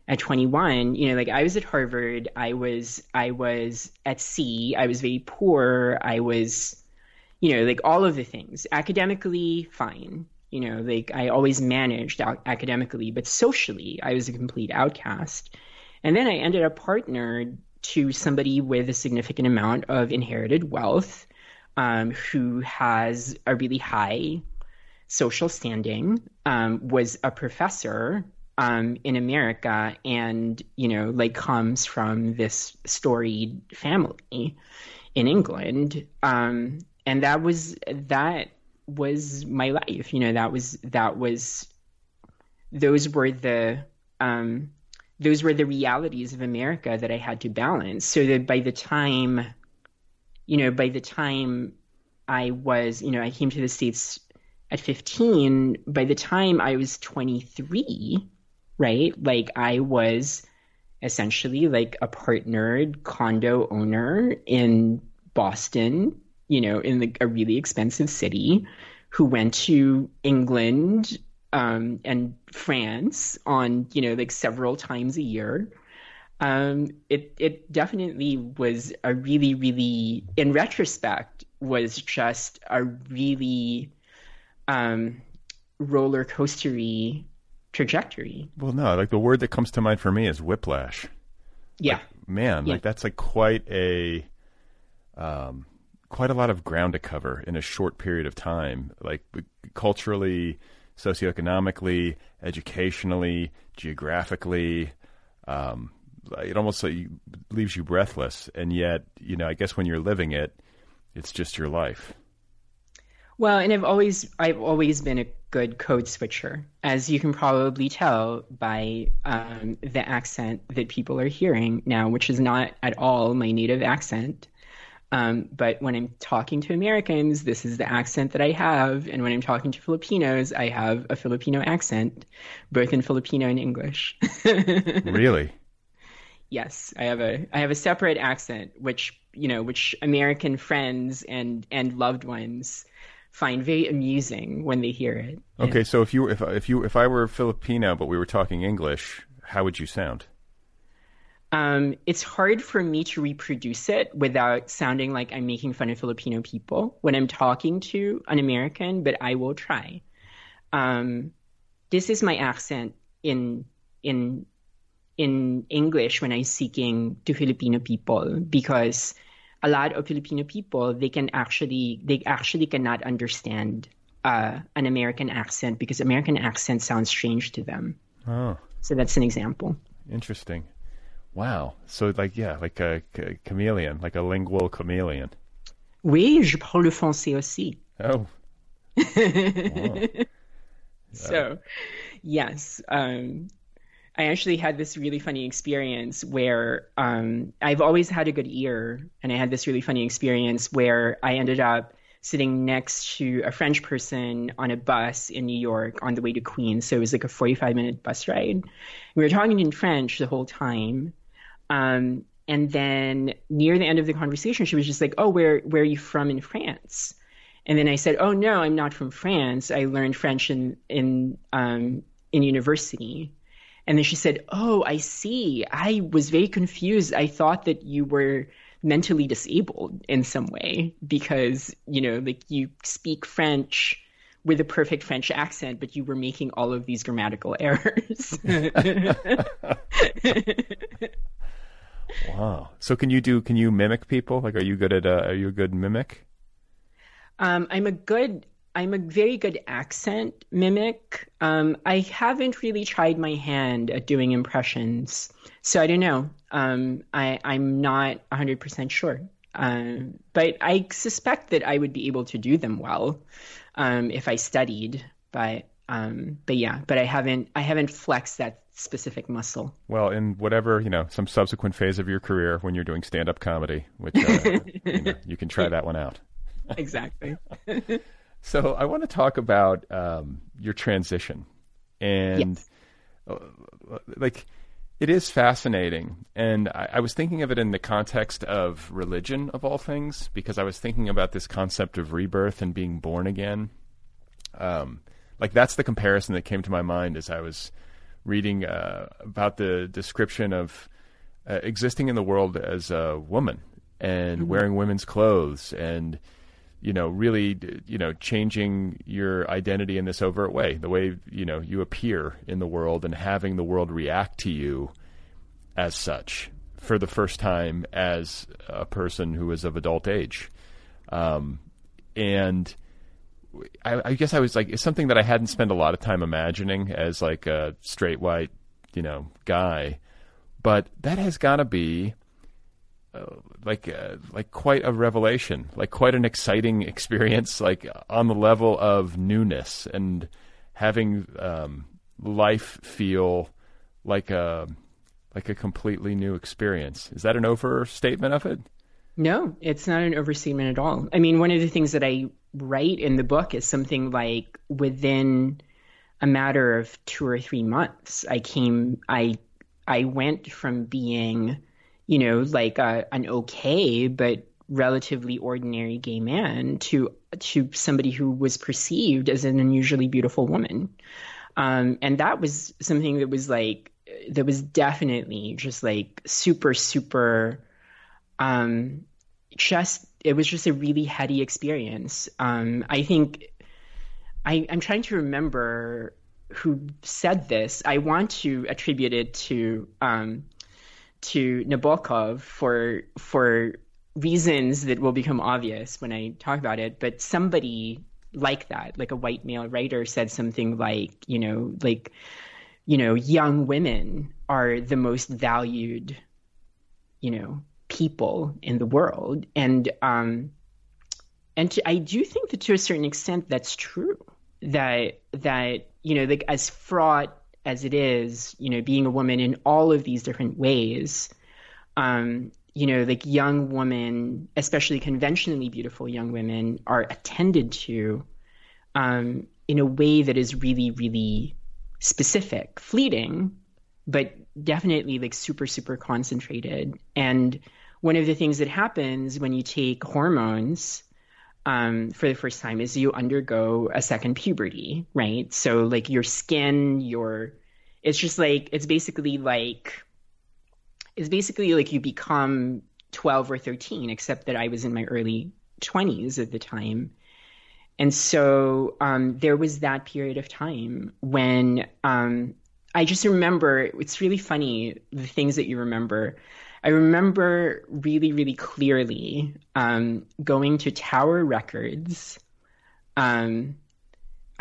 At 21, you know, like I was at Harvard, I was, I was at sea, I was very poor, I was, you know, like all of the things. Academically, fine. You know, like I always managed academically, but socially, I was a complete outcast. And then I ended up partnered to somebody with a significant amount of inherited wealth um, who has a really high social standing, um, was a professor um, in America, and you know, like comes from this storied family in England, um, and that was that was my life. You know, that was that was those were the um, those were the realities of America that I had to balance. So that by the time you know, by the time I was, you know, I came to the States at 15, by the time I was 23, right? Like I was essentially like a partnered condo owner in Boston, you know, in the, a really expensive city who went to England um, and France on, you know, like several times a year um, it it definitely was a really really in retrospect was just a really um, roller coastery trajectory. Well, no, like the word that comes to mind for me is whiplash. Yeah, like, man, yeah. like that's like quite a um, quite a lot of ground to cover in a short period of time, like culturally, socioeconomically, educationally, geographically. Um, it almost like leaves you breathless. And yet, you know, I guess when you're living it, it's just your life. Well, and I've always I've always been a good code switcher, as you can probably tell by um, the accent that people are hearing now, which is not at all my native accent. Um, but when I'm talking to Americans, this is the accent that I have, and when I'm talking to Filipinos, I have a Filipino accent, both in Filipino and English. really? Yes, I have a I have a separate accent, which you know, which American friends and and loved ones find very amusing when they hear it. Okay, yeah. so if you if if you if I were Filipino but we were talking English, how would you sound? Um, it's hard for me to reproduce it without sounding like I'm making fun of Filipino people when I'm talking to an American, but I will try. Um, this is my accent in in in English when I'm speaking to Filipino people because a lot of Filipino people they can actually they actually cannot understand uh, an American accent because American accent sounds strange to them. Oh, so that's an example. Interesting. Wow. So like yeah, like a, a chameleon, like a lingual chameleon. Oui, je parle le français aussi. Oh. so, yes, um, I actually had this really funny experience where um, I've always had a good ear, and I had this really funny experience where I ended up sitting next to a French person on a bus in New York on the way to Queens. So it was like a 45 minute bus ride. We were talking in French the whole time. Um, and then near the end of the conversation, she was just like, "Oh, where where are you from in France?" And then I said, "Oh no, I'm not from France. I learned French in in um, in university." And then she said, "Oh, I see. I was very confused. I thought that you were mentally disabled in some way because you know, like you speak French." with a perfect French accent, but you were making all of these grammatical errors. wow. So can you do? Can you mimic people? Like, are you good at? Uh, are you a good mimic? Um, I'm a good. I'm a very good accent mimic. Um, I haven't really tried my hand at doing impressions, so I don't know. Um, I, I'm not 100% sure. Um, but I suspect that I would be able to do them well um, if I studied. But um, but yeah, but I haven't I haven't flexed that specific muscle. Well, in whatever you know, some subsequent phase of your career when you're doing stand-up comedy, which uh, you, know, you, can try that one out. exactly. so I want to talk about um, your transition, and yes. uh, like it is fascinating, and I, I was thinking of it in the context of religion of all things, because I was thinking about this concept of rebirth and being born again. Um, like that's the comparison that came to my mind as I was reading uh, about the description of uh, existing in the world as a woman and mm-hmm. wearing women's clothes and you know really you know changing your identity in this overt way the way you know you appear in the world and having the world react to you as such for the first time as a person who is of adult age um, and I, I, guess I was like, it's something that I hadn't spent a lot of time imagining as like a straight white, you know, guy. But that has got to be uh, like uh, like quite a revelation, like quite an exciting experience, like on the level of newness and having um, life feel like a like a completely new experience. Is that an overstatement of it? No, it's not an overstatement at all. I mean, one of the things that I write in the book is something like within a matter of two or three months, I came, I, I went from being, you know, like a, an okay but relatively ordinary gay man to to somebody who was perceived as an unusually beautiful woman, um, and that was something that was like that was definitely just like super super um, just it was just a really heady experience. Um, I think I, I'm trying to remember who said this. I want to attribute it to um, to Nabokov for for reasons that will become obvious when I talk about it. But somebody like that, like a white male writer, said something like, you know, like, you know, young women are the most valued, you know, people in the world, and um, and to, I do think that to a certain extent that's true. That that you know, like as fraught as it is, you know, being a woman in all of these different ways, um, you know, like young women, especially conventionally beautiful young women, are attended to um, in a way that is really, really specific, fleeting, but definitely like super, super concentrated. And one of the things that happens when you take hormones um, for the first time is you undergo a second puberty, right? So like your skin, your it's just like it's basically like it's basically like you become 12 or 13 except that I was in my early 20s at the time. And so um, there was that period of time when um, I just remember it's really funny the things that you remember. I remember really, really clearly um, going to Tower Records. Um,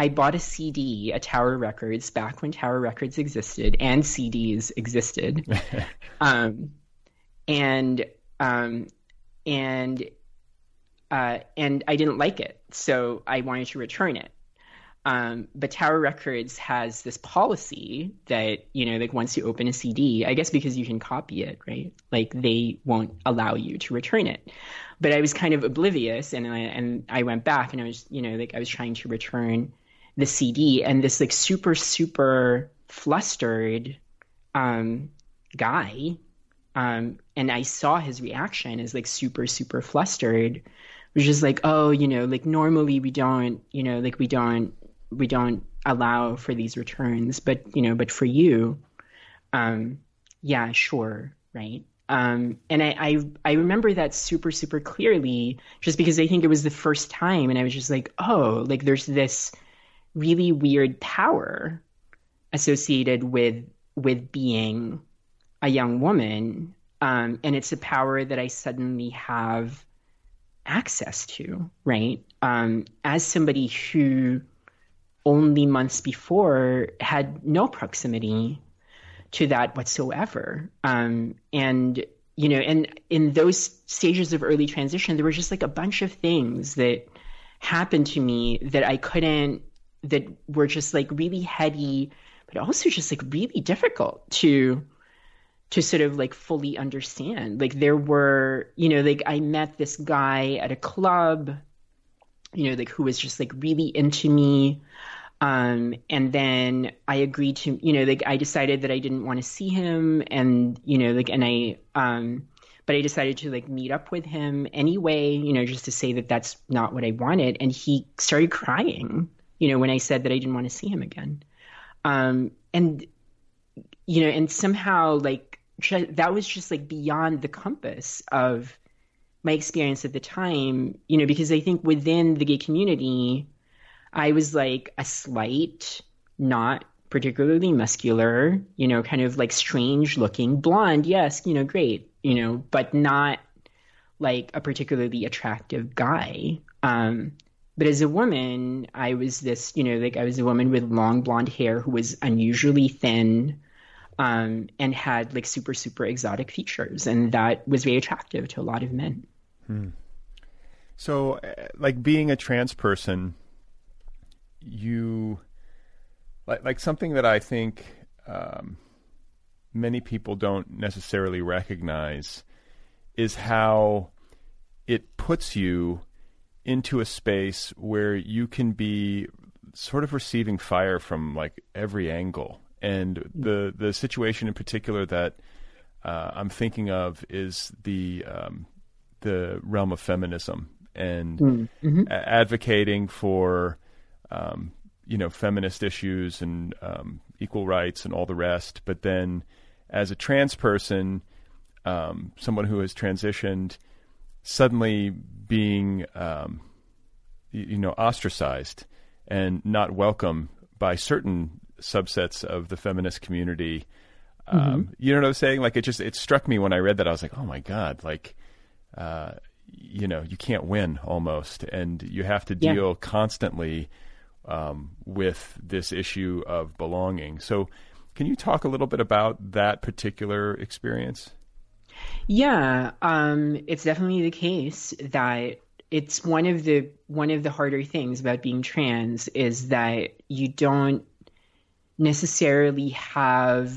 I bought a CD at Tower Records back when Tower Records existed and CDs existed, um, and um, and uh, and I didn't like it, so I wanted to return it. Um, but Tower Records has this policy that, you know, like once you open a CD, I guess because you can copy it, right? Like they won't allow you to return it. But I was kind of oblivious and I, and I went back and I was, you know, like I was trying to return the CD and this like super, super flustered, um, guy, um, and I saw his reaction as like super, super flustered, which is like, oh, you know, like normally we don't, you know, like we don't we don't allow for these returns, but you know, but for you, um, yeah, sure, right. Um, and I, I, I remember that super, super clearly, just because I think it was the first time, and I was just like, oh, like there's this really weird power associated with with being a young woman, um, and it's a power that I suddenly have access to, right? Um, as somebody who only months before had no proximity to that whatsoever. Um, and you know, and in those stages of early transition, there were just like a bunch of things that happened to me that I couldn't, that were just like really heady, but also just like really difficult to to sort of like fully understand. Like there were, you know, like I met this guy at a club, you know, like who was just like really into me. Um, and then I agreed to, you know, like I decided that I didn't want to see him, and you know, like, and I, um, but I decided to like meet up with him anyway, you know, just to say that that's not what I wanted. And he started crying, you know, when I said that I didn't want to see him again. Um, and you know, and somehow like that was just like beyond the compass of my experience at the time, you know, because I think within the gay community I was like a slight, not particularly muscular, you know, kind of like strange looking, blonde, yes, you know, great, you know, but not like a particularly attractive guy. Um, but as a woman, I was this, you know, like I was a woman with long blonde hair who was unusually thin um, and had like super, super exotic features. And that was very attractive to a lot of men. Hmm. So, uh, like being a trans person, you like like something that I think um, many people don't necessarily recognize is how it puts you into a space where you can be sort of receiving fire from like every angle. And the the situation in particular that uh, I'm thinking of is the um, the realm of feminism and mm-hmm. a- advocating for um, you know, feminist issues and um, equal rights and all the rest. But then, as a trans person, um, someone who has transitioned, suddenly being, um, you, know, ostracized and not welcome by certain subsets of the feminist community. Um, mm-hmm. You know what I'm saying? Like it just it struck me when I read that. I was like, oh my god, like. Uh, you know, you can't win almost, and you have to deal yeah. constantly um, with this issue of belonging. So, can you talk a little bit about that particular experience? Yeah, um, it's definitely the case that it's one of the one of the harder things about being trans is that you don't necessarily have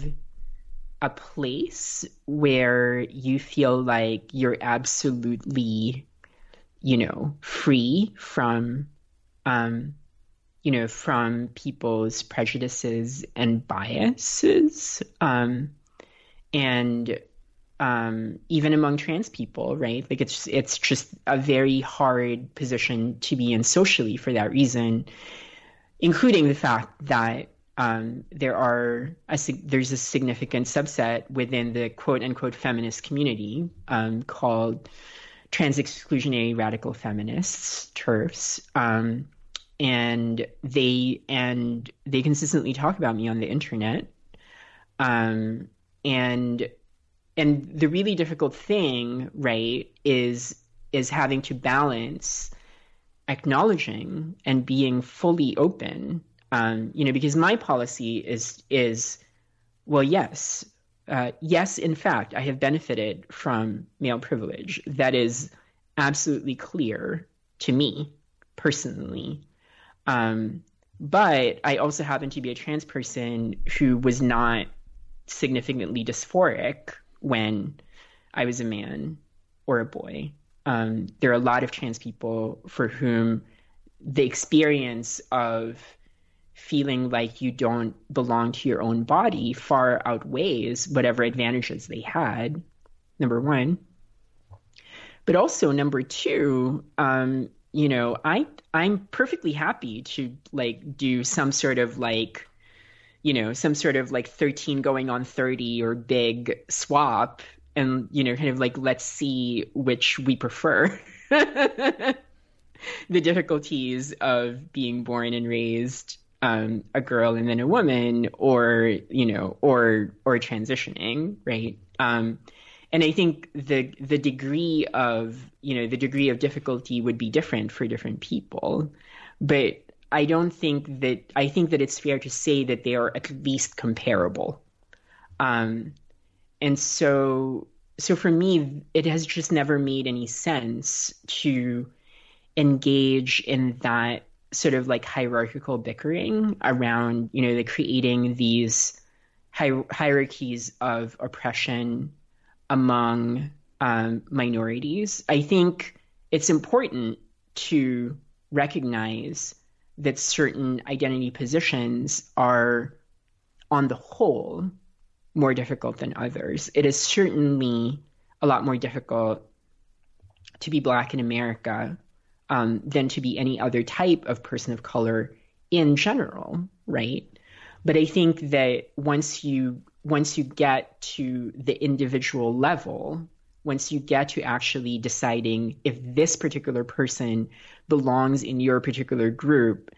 a place where you feel like you're absolutely, you know, free from um, you know, from people's prejudices and biases. Um, and um, even among trans people, right? Like it's it's just a very hard position to be in socially for that reason, including the fact that um, there are a, there's a significant subset within the quote unquote feminist community um, called trans exclusionary radical feminists TERFs um, and they and they consistently talk about me on the internet um, and and the really difficult thing right is is having to balance acknowledging and being fully open um, you know because my policy is is well yes uh, yes in fact i have benefited from male privilege. That is absolutely clear to me personally. Um, but I also happen to be a trans person who was not significantly dysphoric when I was a man or a boy. Um, there are a lot of trans people for whom the experience of feeling like you don't belong to your own body far outweighs whatever advantages they had. Number one. But also number two, um, you know, I I'm perfectly happy to like do some sort of like, you know, some sort of like 13 going on 30 or big swap and you know, kind of like let's see which we prefer. the difficulties of being born and raised um, a girl and then a woman, or you know, or or transitioning, right? Um, and I think the the degree of you know the degree of difficulty would be different for different people, but I don't think that I think that it's fair to say that they are at least comparable. Um, and so so for me, it has just never made any sense to engage in that sort of like hierarchical bickering around you know the creating these hi- hierarchies of oppression among um, minorities. I think it's important to recognize that certain identity positions are, on the whole, more difficult than others. It is certainly a lot more difficult to be black in America um, than to be any other type of person of color in general, right? But I think that once you once you get to the individual level, once you get to actually deciding if this particular person belongs in your particular group,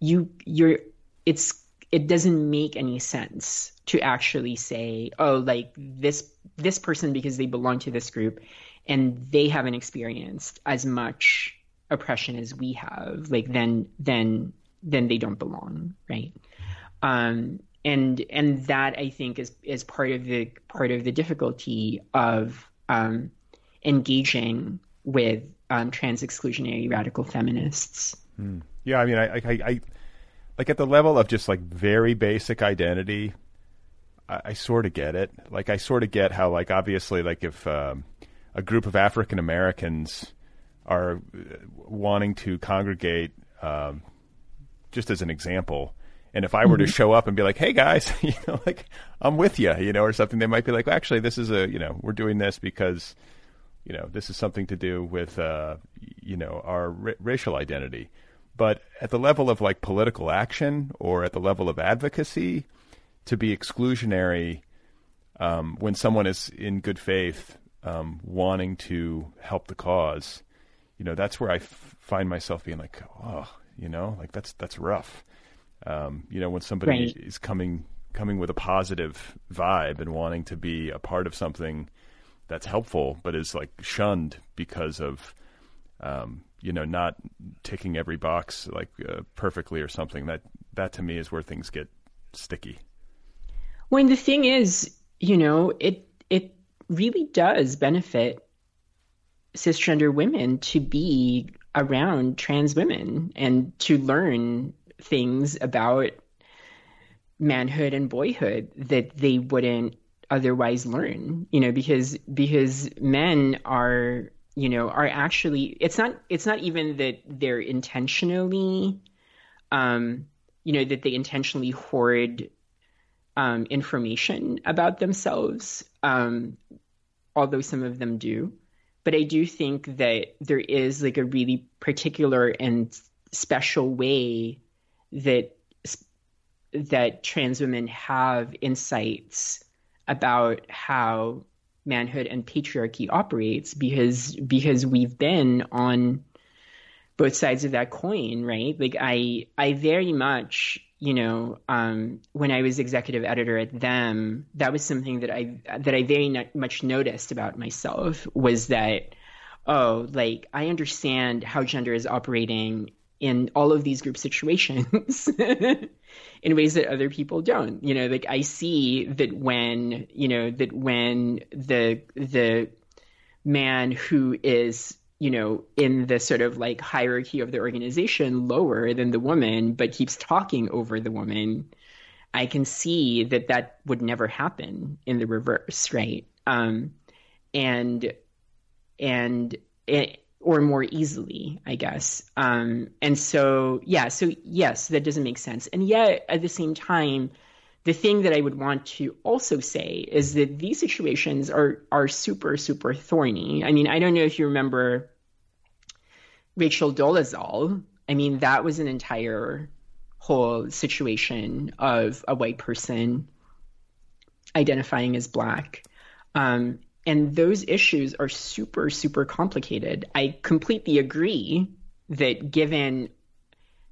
you you're it's it doesn't make any sense to actually say, oh, like this this person because they belong to this group and they haven't experienced as much oppression as we have, like then then then they don't belong, right? Um, and and that I think is is part of the part of the difficulty of um, engaging with um, trans exclusionary radical feminists. Hmm. Yeah, I mean, I, I, I, like at the level of just like very basic identity. I, I sort of get it. Like I sort of get how like obviously like if um, a group of African Americans are uh, wanting to congregate, um, just as an example, and if I were mm-hmm. to show up and be like, "Hey guys, you know, like I'm with you," you know, or something, they might be like, well, "Actually, this is a, you know, we're doing this because, you know, this is something to do with, uh, you know, our r- racial identity." But at the level of like political action or at the level of advocacy, to be exclusionary um, when someone is in good faith um, wanting to help the cause, you know, that's where I f- find myself being like, oh, you know, like that's that's rough. Um, you know, when somebody right. is coming coming with a positive vibe and wanting to be a part of something that's helpful, but is like shunned because of um, you know not ticking every box like uh, perfectly or something. That that to me is where things get sticky. When the thing is, you know, it it really does benefit cisgender women to be around trans women and to learn things about manhood and boyhood that they wouldn't otherwise learn you know because because men are you know are actually it's not it's not even that they're intentionally um you know that they intentionally hoard um information about themselves um although some of them do. But I do think that there is like a really particular and special way that that trans women have insights about how manhood and patriarchy operates because because we've been on both sides of that coin, right? Like I I very much you know, um, when I was executive editor at them, that was something that I that I very no- much noticed about myself was that, oh, like I understand how gender is operating in all of these group situations in ways that other people don't. You know, like I see that when you know that when the the man who is you know, in the sort of like hierarchy of the organization lower than the woman, but keeps talking over the woman, I can see that that would never happen in the reverse, right? Um, and and it, or more easily, I guess. Um, and so, yeah, so yes, that doesn't make sense. And yet, at the same time, the thing that I would want to also say is that these situations are are super super thorny. I mean, I don't know if you remember Rachel Dolezal. I mean, that was an entire whole situation of a white person identifying as black. Um, and those issues are super super complicated. I completely agree that given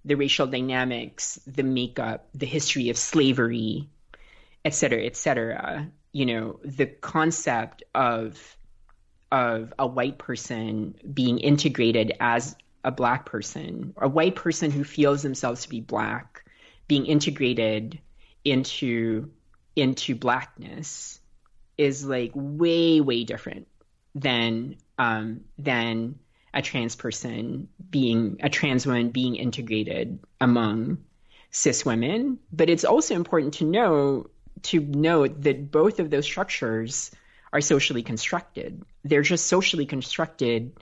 the racial dynamics, the makeup, the history of slavery, et cetera, et cetera. You know, the concept of of a white person being integrated as a black person, a white person who feels themselves to be black, being integrated into into blackness is like way way different than um, than a trans person being a trans woman being integrated among cis women. But it's also important to know to note that both of those structures are socially constructed. They're just socially constructed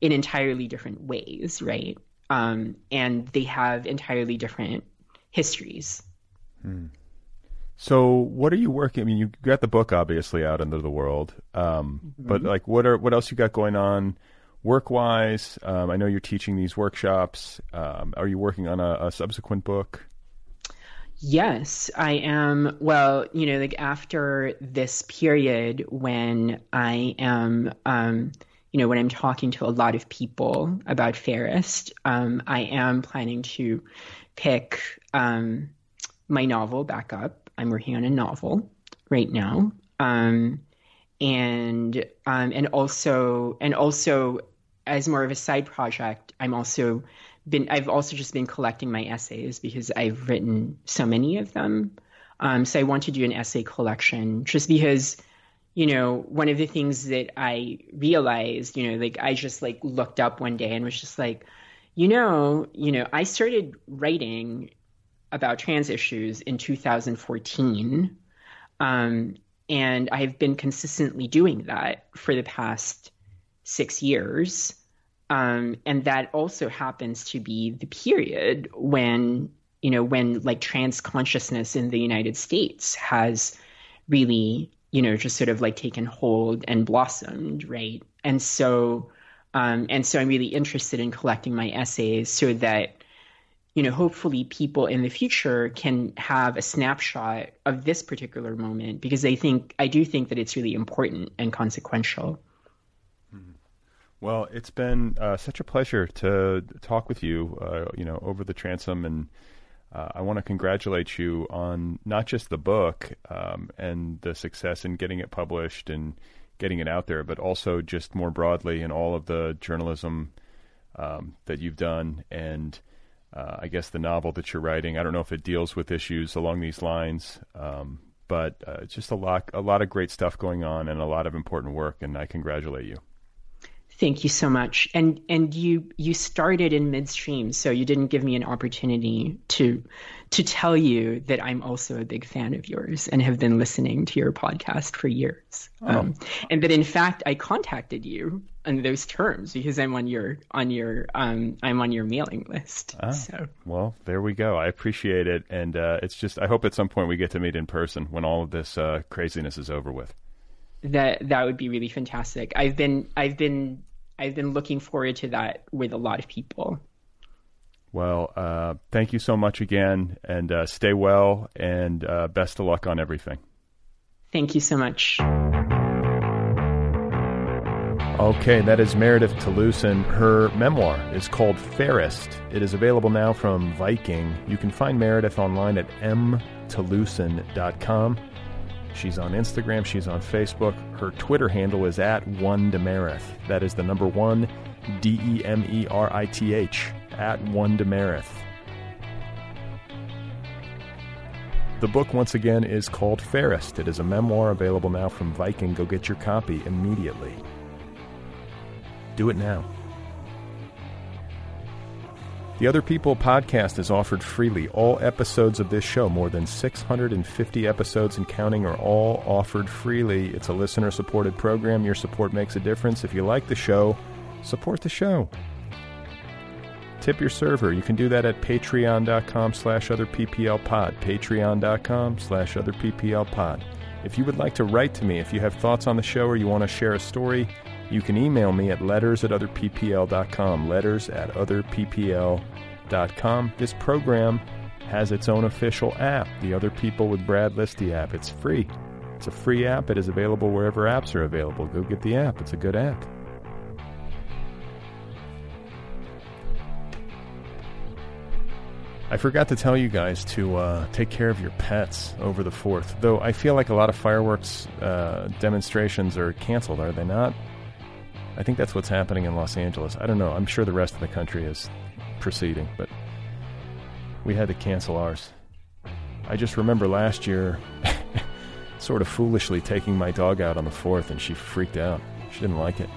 in entirely different ways, right? Um, and they have entirely different histories. Hmm. So, what are you working? I mean, you got the book obviously out into the world, um, mm-hmm. but like, what are what else you got going on? work wise? Um, I know you're teaching these workshops. Um, are you working on a, a, subsequent book? Yes, I am. Well, you know, like after this period when I am, um, you know, when I'm talking to a lot of people about Fairest, um, I am planning to pick um, my novel back up. I'm working on a novel right now. Um, and um, and also and also as more of a side project, I'm also been I've also just been collecting my essays because I've written so many of them. Um, so I want to do an essay collection just because, you know, one of the things that I realized, you know, like I just like looked up one day and was just like, you know, you know, I started writing about trans issues in 2014. Um, and I've been consistently doing that for the past six years. Um, and that also happens to be the period when, you know, when like trans consciousness in the United States has really, you know, just sort of like taken hold and blossomed, right? And so, um, and so I'm really interested in collecting my essays so that, you know, hopefully people in the future can have a snapshot of this particular moment because I think, I do think that it's really important and consequential. Well, it's been uh, such a pleasure to talk with you, uh, you know, over the transom, and uh, I want to congratulate you on not just the book um, and the success in getting it published and getting it out there, but also just more broadly in all of the journalism um, that you've done, and uh, I guess the novel that you're writing. I don't know if it deals with issues along these lines, um, but uh, just a lot, a lot of great stuff going on, and a lot of important work, and I congratulate you. Thank you so much. And and you you started in midstream, so you didn't give me an opportunity to to tell you that I'm also a big fan of yours and have been listening to your podcast for years. Oh. Um, and that in fact I contacted you on those terms because I'm on your on your um, I'm on your mailing list. Ah, so well, there we go. I appreciate it, and uh, it's just I hope at some point we get to meet in person when all of this uh, craziness is over with that that would be really fantastic. I've been I've been I've been looking forward to that with a lot of people. Well, uh, thank you so much again, and uh, stay well, and uh, best of luck on everything. Thank you so much. Okay, that is Meredith Talusan. Her memoir is called Fairest. It is available now from Viking. You can find Meredith online at mtalusan.com. She's on Instagram, she's on Facebook. Her Twitter handle is at one Demerith. That is the number one D E M E R I T H at one Demerith. The book, once again, is called Fairest. It is a memoir available now from Viking. Go get your copy immediately. Do it now. The Other People podcast is offered freely. All episodes of this show, more than 650 episodes and counting, are all offered freely. It's a listener supported program. Your support makes a difference. If you like the show, support the show. Tip your server. You can do that at patreon.com slash otherpplpod. Patreon.com slash otherpplpod. If you would like to write to me, if you have thoughts on the show or you want to share a story, you can email me at letters at otherppl.com. Letters at otherppl.com. This program has its own official app, the Other People with Brad Listi app. It's free. It's a free app. It is available wherever apps are available. Go get the app. It's a good app. I forgot to tell you guys to uh, take care of your pets over the 4th, though I feel like a lot of fireworks uh, demonstrations are canceled, are they not? I think that's what's happening in Los Angeles. I don't know. I'm sure the rest of the country is proceeding, but we had to cancel ours. I just remember last year sort of foolishly taking my dog out on the 4th, and she freaked out. She didn't like it.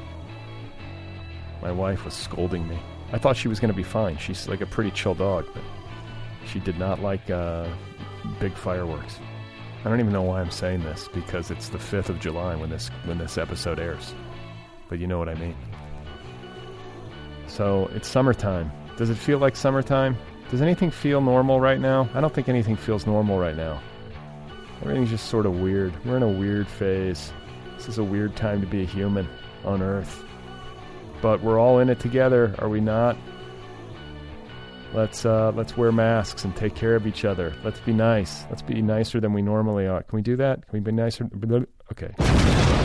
My wife was scolding me. I thought she was going to be fine. She's like a pretty chill dog, but she did not like uh, big fireworks. I don't even know why I'm saying this because it's the 5th of July when this when this episode airs. But you know what I mean. So, it's summertime. Does it feel like summertime? Does anything feel normal right now? I don't think anything feels normal right now. Everything's just sort of weird. We're in a weird phase. This is a weird time to be a human on Earth. But we're all in it together, are we not? Let's uh, let's wear masks and take care of each other. Let's be nice. Let's be nicer than we normally are. Can we do that? Can we be nicer? Okay.